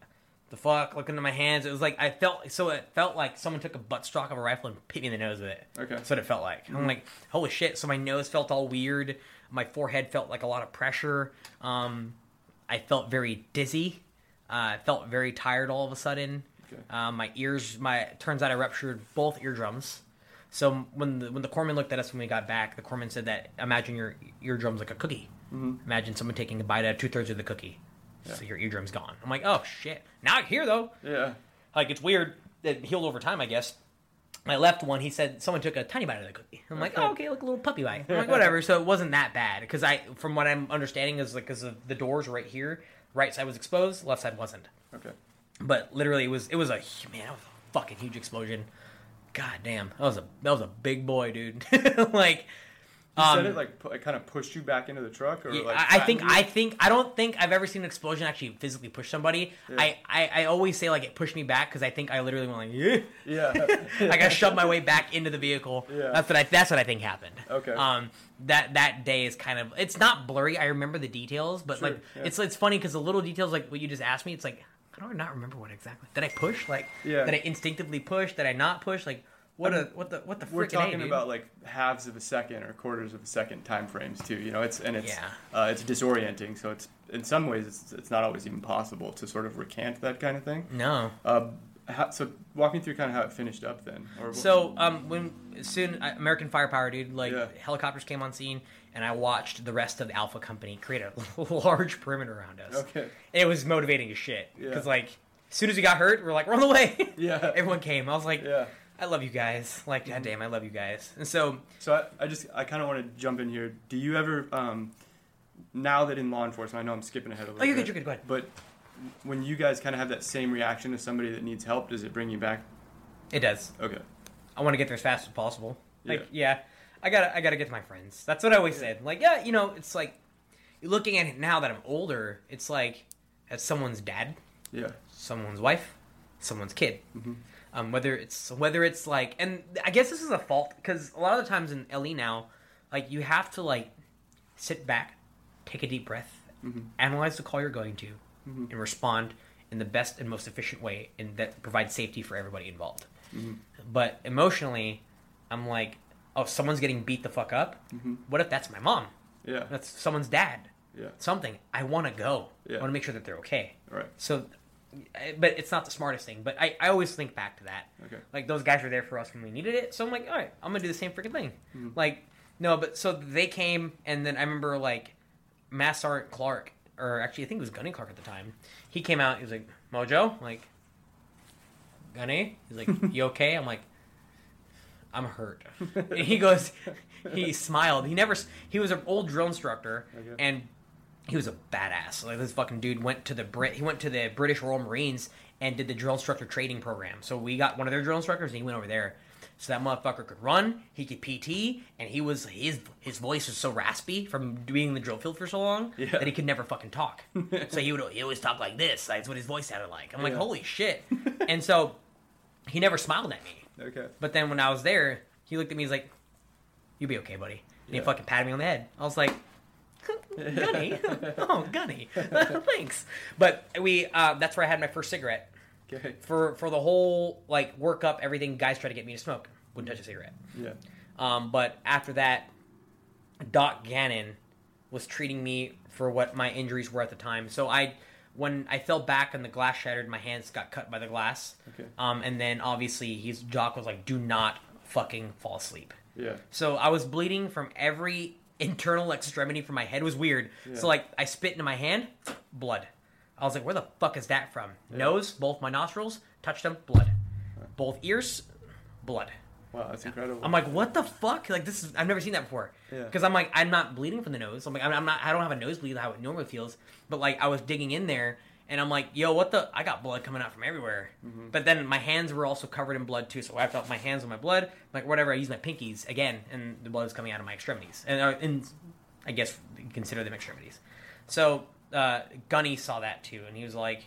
the fuck looking at my hands. It was like I felt so it felt like someone took a butt stock of a rifle and hit me in the nose with it. Okay. That's what it felt like. I'm like, holy shit. So my nose felt all weird. My forehead felt like a lot of pressure. Um, I felt very dizzy. Uh, I felt very tired all of a sudden. Okay. Um, my ears, my turns out I ruptured both eardrums. So when the when the corpsman looked at us when we got back, the corpsman said that imagine your eardrums like a cookie. Mhm. Imagine someone taking a bite out of two thirds of the cookie. Yeah. So your eardrum's gone. I'm like, oh shit. Now I hear though. Yeah. Like it's weird. It healed over time, I guess. My left one, he said someone took a tiny bite of the cookie. I'm like, Okay. oh, okay, like a little puppy bite. I'm like, whatever. So it wasn't that bad because I, from what I'm understanding, is like because of the doors right here, right side was exposed, left side wasn't. Okay. But literally, it was it was a man, that was a fucking huge explosion. God damn, that was a that was a big boy, dude. *laughs* like, You um, said it like it kind of pushed you back into the truck, or yeah, like I, think flattened I think I don't think I've ever seen an explosion actually physically push somebody. Yeah. I, I I always say like it pushed me back because I think I literally went like yeah. Yeah. *laughs* like I shoved my way back into the vehicle. Yeah. That's what I that's what I think happened. Okay. Um that that day is kind of it's not blurry. I remember the details, but Sure, like yeah. it's it's funny because the little details like what you just asked me, it's like how do I not remember what exactly? Did I push? Like Yeah. did I instinctively push? Did I not push? Like what I a what the what the We're talking A, about like halves of a second or quarters of a second time frames too. You know, it's and it's Yeah. uh, it's disorienting. So it's in some ways it's it's not always even possible to sort of recant that kind of thing. No. Uh, how, so walk me through kind of how it finished up then. Or So um, when soon uh, American Firepower, dude, like Yeah. helicopters came on scene, and I watched the rest of the Alpha Company create a *laughs* large perimeter around us. okay. It was motivating as shit Yeah. because like as soon as we got hurt, we are like, run away. *laughs* Yeah. *laughs* Everyone came. I was like, Yeah. I love you guys. Like, goddamn, I love you guys. And so So I, I just I kind of want to jump in here. Do you ever um, now that in law enforcement, I know I'm skipping ahead a little Oh, you're bit. good, you're good, go ahead. But when you guys kind of have that same reaction to somebody that needs help, does it bring you back? it does. Okay. I want to get there as fast as possible. Like, yeah, I gotta, I gotta get to my friends. That's what I always said. Like, yeah, you know, it's like looking at it now that I'm older. It's like as someone's dad, Yeah. someone's wife, someone's kid. Mhm. Um, whether it's whether it's like, and I guess this is a fault because a lot of the times in LE now, like you have to like sit back, take a deep breath, Mhm. analyze the call you're going to, Mhm. and respond in the best and most efficient way, and that provides safety for everybody involved. Mhm. But emotionally, I'm like, oh, someone's getting beat the fuck up. Mhm. What if that's my mom? Yeah. That's someone's dad. Yeah. Something. I want to go. Yeah. I want to make sure that they're okay. Right. So, but it's not the smartest thing. But I, I always think back to that. Okay. Like those guys were there for us when we needed it. So I'm like, all right, I'm gonna do the same freaking thing. Mhm. Like, no, but so they came, and then I remember like Mass Sergeant Clark, or actually I think it was Gunny Clark at the time. He came out. He was like, Mojo, like, Gunny. He's like, *laughs* you okay? I'm like, I'm hurt. and he goes, he smiled. He never. He was an old drill instructor, Okay. and he was a badass. Like this fucking dude went to the Brit. He went to the British Royal Marines and did the drill instructor training program. So we got one of their drill instructors, and he went over there. So that motherfucker could run, he could PT, and he was his his voice was so raspy from being in the drill field for so long Yeah. that he could never fucking talk. so he would he always talk like this. That's what his voice sounded like. I'm like, Yeah. holy shit. and so he never smiled at me. Okay. But then when I was there, he looked at me. He's like, "You'll be okay, buddy." And Yeah. he fucking patted me on the head. I was like, "Gunny, *laughs* *laughs* oh Gunny, *laughs* thanks." But we uh, that's where I had my first cigarette Okay. for for the whole like workup. Everything guys tried to get me to smoke. Wouldn't touch a cigarette. Yeah. Um, but after that, Doc Gannon was treating me for what my injuries were at the time. So I, when I fell back and the glass shattered, my hands got cut by the glass. Okay. Um, and then obviously his doc was like, "Do not fucking fall asleep." Yeah. So I was bleeding from every internal extremity from my head. It was weird. Yeah. So like I spit into my hand, blood. I was like, "Where the fuck is that from?" Yeah. Nose, both my nostrils, touched them, blood. Both ears, blood. Wow, that's incredible. I'm like, what the fuck? Like this is I've never seen that before. Yeah. Because I'm like, I'm not bleeding from the nose. I'm like, I'm not. I don't have a nosebleed how it normally feels. But like, I was digging in there, and I'm like, yo, what the? I got blood coming out from everywhere. Mm-hmm. But then my hands were also covered in blood too. So I felt my hands with my blood. Like whatever, I used my pinkies again, and the blood is coming out of my extremities, and uh, and I guess consider them extremities. So uh, Gunny saw that too, and he was like,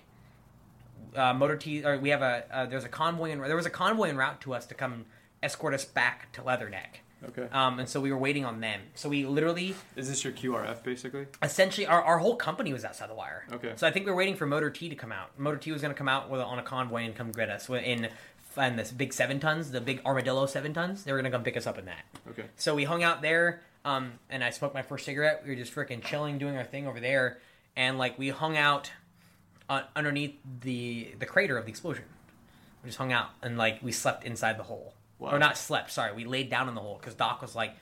uh, Motor T, or we have a uh, there's a convoy in there was a convoy en route to us to come escort us back to Leatherneck. okay. Um, and so we were waiting on them. So we literally, Is this your QRF basically? essentially, our, our whole company was outside the wire. Okay. So I think we were waiting for Motor T to come out. Motor T was going to come out with, on a convoy and come get us in, in this big seven tons, the big armadillo seven tons. They were going to come pick us up in that. Okay. So we hung out there, um, and I smoked my first cigarette. We were just freaking chilling, doing our thing over there, and like we hung out uh, underneath the the crater of the explosion. We just hung out and like we slept inside the hole, Wow. or not slept. Sorry, we laid down in the hole because Doc was like,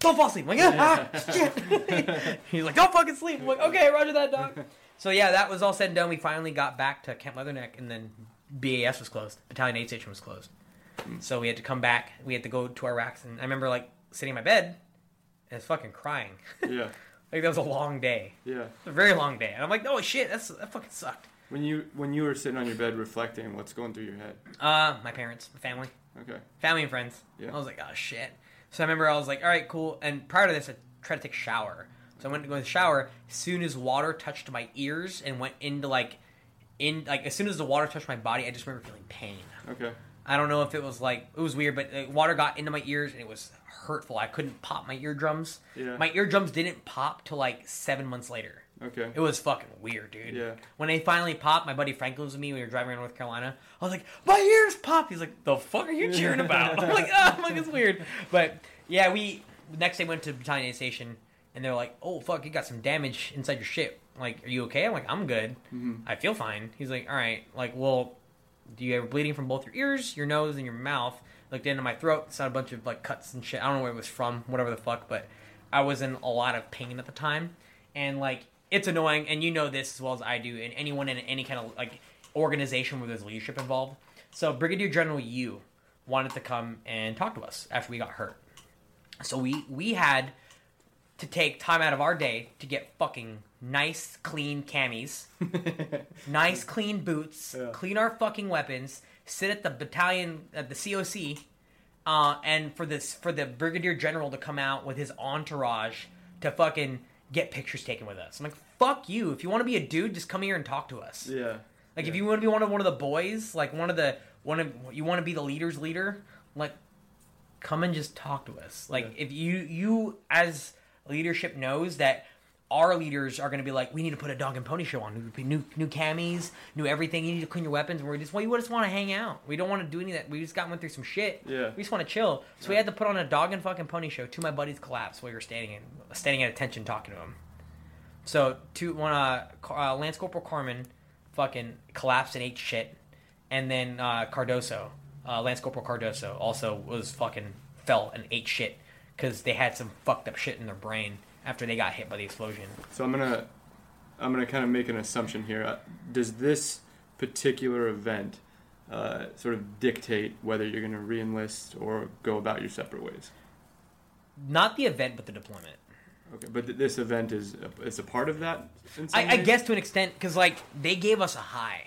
"Don't fall asleep." I'm like, ah, ah, shit. *laughs* He's like, "Don't fucking sleep." I'm like, "Okay, Roger that, Doc." *laughs* So yeah, that was all said and done. We finally got back to Camp Leatherneck, and then BAS was closed. Battalion Aid Station was closed. So we had to come back. We had to go to our racks, and I remember like sitting in my bed and I was fucking crying. *laughs* Yeah. like that was a long day, Yeah. a very long day, and I'm like, oh shit, that's that fucking sucked. When you when you were sitting on your bed reflecting, what's going through your head? Uh, my parents, my family, Okay. family and friends. Yeah. I was like, oh shit. So I remember I was like, all right, cool. And prior to this, I tried to take a shower. So I went to go in the shower. As soon as water touched my ears and went into like, in like as soon as the water touched my body, I just remember feeling pain. Okay. I don't know if it was like it was weird, but uh, water got into my ears and it was hurtful. I couldn't pop my eardrums. Yeah. My eardrums didn't pop till like seven months later. Okay. It was fucking weird, dude. Yeah. When they finally popped, my buddy Franklin was with me. We were driving around North Carolina. I was like, "My ears popped." He's like, "The fuck are you cheering about?" *laughs* I'm like, "Ah, fuck, it's weird." But yeah, we next day went to Battalion Station, and they're like, "Oh fuck, you got some damage inside your ship. Like, are you okay?" I'm like, "I'm good. Mhm. I feel fine." He's like, "All right. Like, well, do you have bleeding from both your ears, your nose, and your mouth?" Looked into my throat, saw a bunch of like cuts and shit. I don't know where it was from, whatever the fuck, but I was in a lot of pain at the time, and like it's annoying, and you know this as well as I do, and anyone in any kind of like organization where there's leadership involved. So Brigadier General Yu wanted to come and talk to us after we got hurt. So we we had to take time out of our day to get fucking nice, clean camis, *laughs* nice, clean boots, Yeah. clean our fucking weapons, sit at the battalion at the COC, uh, and for this for the brigadier general to come out with his entourage to fucking get pictures taken with us. I'm like, fuck you. If you want to be a dude, just come here and talk to us. Yeah. Like Yeah. if you want to be one of one of the boys, like one of the one of you want to be the leader's leader, like come and just talk to us. Like Yeah. if you you as leadership knows that our leaders are going to be like, we need to put a dog and pony show on, new new, new camis, new everything. You need to clean your weapons. We just well, you just want to hang out. We don't want to do any of that. We just got went through some shit. Yeah. We just want to chill. So we had to put on a dog and fucking pony show. Two of my buddies collapsed while we were standing in, standing at attention talking to him. So two one uh, uh Lance Corporal Carmen fucking collapsed and ate shit, and then uh, Cardoso, uh, Lance Corporal Cardoso also was fucking fell and ate shit because they had some fucked up shit in their brain after they got hit by the explosion. So I'm gonna I'm gonna kind of make an assumption here. Uh, Does this particular event uh, sort of dictate whether you're gonna reenlist or go about your separate ways? Not the event, but the deployment. Okay, but th- this event is a, is a part of that. I, I guess to an extent, because like they gave us a high.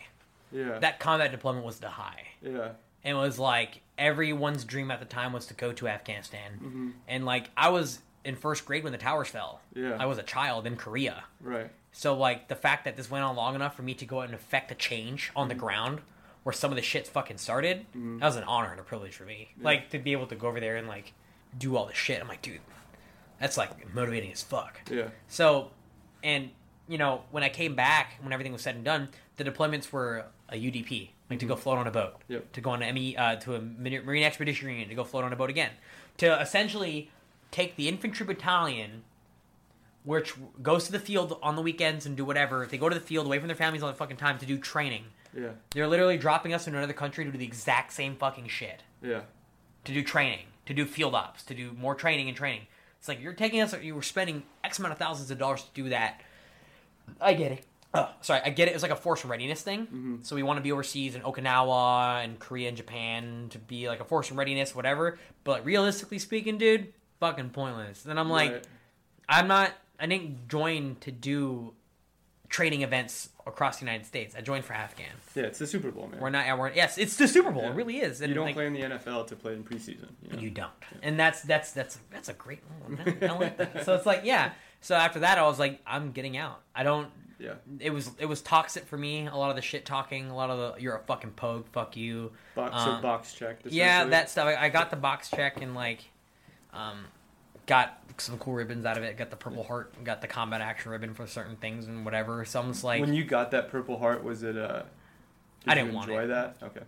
Yeah. That combat deployment was the high. yeah. and it was like everyone's dream at the time was to go to Afghanistan. hmm And like I was in first grade when the towers fell. Yeah. I was a child in Korea. Right. So like the fact that this went on long enough for me to go out and affect a change on the Mm-hmm. ground where some of the shit fucking started, Mhm. that was an honor and a privilege for me. Yeah. Like to be able to go over there and like do all this shit. I'm like, dude, that's like motivating as fuck. Yeah. So, and you know, when I came back, when everything was said and done, the deployments were a UDP, like to go float on a boat, Mm-hmm. Yep. to go on an ME, uh, to a Marine Marine Expedition Unit, to go float on a boat again, to essentially take the infantry battalion, which goes to the field on the weekends and do whatever. If they go to the field away from their families all the fucking time to do training, Yeah. they're literally dropping us in another country to do the exact same fucking shit Yeah. to do training, to do field ops, to do more training and training. It's like you're taking us, you were spending X amount of thousands of dollars to do that. I get it. Oh, sorry, I get it. It's like a force readiness thing. Mhm. So we want to be overseas in Okinawa and Korea and Japan to be like a force readiness, whatever. But realistically speaking, dude, fucking pointless. And I'm like, Right. I'm not. I didn't join to do trading events across the United States. I joined for Afghan. Yeah, it's the Super Bowl, man. We're not. We're, yes, it's the Super Bowl. Yeah. It really is. And you don't like, play in the NFL to play in preseason. You, know? you don't, and that's that's that's that's a great. one. I like that. So it's like, yeah. So after that, I was like, I'm getting out. I don't. Yeah. It was it was toxic for me. A lot of the shit talking. A lot of the you're a fucking pogue. Fuck you. Box, Um, so box checked. Yeah, that stuff. I, I got the box check and like, um, got some cool ribbons out of it. Got the Purple Heart. Got the combat action ribbon for certain things and whatever. So I'm just like, when you got that Purple Heart, was it? Uh, did I didn't you want enjoy it. that. Okay.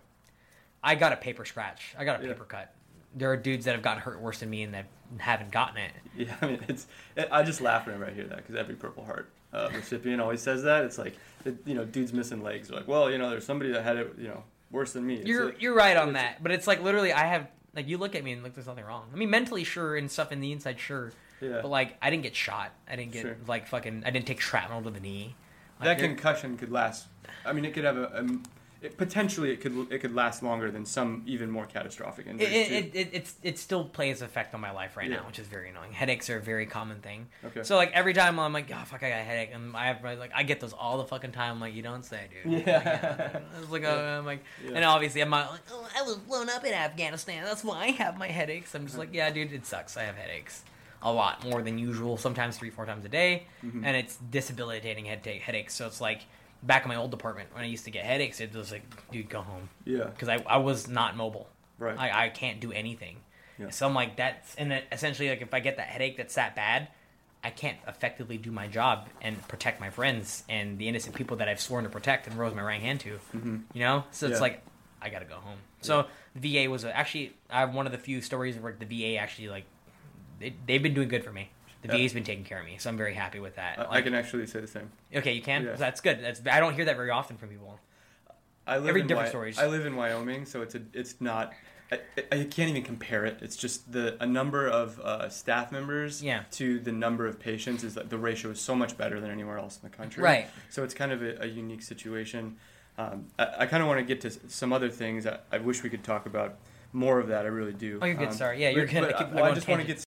I got a paper scratch. I got a Yeah. paper cut. There are dudes that have gotten hurt worse than me and that haven't gotten it. Yeah, *laughs* I mean, it's. It, I just laugh whenever I hear that because every Purple Heart uh, recipient always says that. It's like, it, you know, dudes missing legs. They're like, well, you know, there's somebody that had it, you know, worse than me. It's You're like- you're right on that, but it's like literally I have like you look at me and like there's nothing wrong. I mean mentally sure and stuff in the inside sure, yeah. but like I didn't get shot. I didn't get Sure. like fucking I didn't take shrapnel to the knee. Like, that concussion could last. I mean, it could have a. a it, potentially, it could it could last longer than some even more catastrophic it, injuries. it, it, it, it's, it still plays effect on my life right Yeah. now, which is very annoying. Headaches are a very common thing. okay. So like every time I'm like, oh fuck, I got a headache, and I have like I get those all the fucking time. I'm like, you don't say, dude. Yeah. It's like, Yeah. uh, I'm like, Yeah. and obviously I'm not like, oh, I was blown up in Afghanistan. That's why I have my headaches. I'm just like, yeah, dude, it sucks. I have headaches a lot more than usual. Sometimes three, four times a day, Mhm. and it's disabilitating head headaches. So it's like back in my old department when I used to get headaches, it was like, dude, go home yeah. because I I was not mobile. Right. I, I can't do anything. Yeah. So I'm like that's and then essentially like if I get that headache that's that bad, I can't effectively do my job and protect my friends and the innocent people that I've sworn to protect and rose my right hand to. Mm-hmm. You know, so it's Yeah. like I gotta go home. So VA was actually I have one of the few stories where the VA actually like they, they've been doing good for me. The Yeah. VA's been taking care of me, so I'm very happy with that. I, I can actually say the same. okay, you can. Yeah. That's good. That's I don't hear that very often from people. I live Every in different Wy- stories. I live in Wyoming, so it's a it's not. I, I can't even compare it. It's just the a number of uh, staff members Yeah. to the number of patients is that the ratio is so much better than anywhere else in the country. Right. So it's kind of a, a unique situation. Um, I, I kind of want to get to some other things. I, I wish we could talk about more of that. I really do. Oh, you're good. Um, Sorry. Yeah, you're but- good. but I I, I well, I just want to tangents.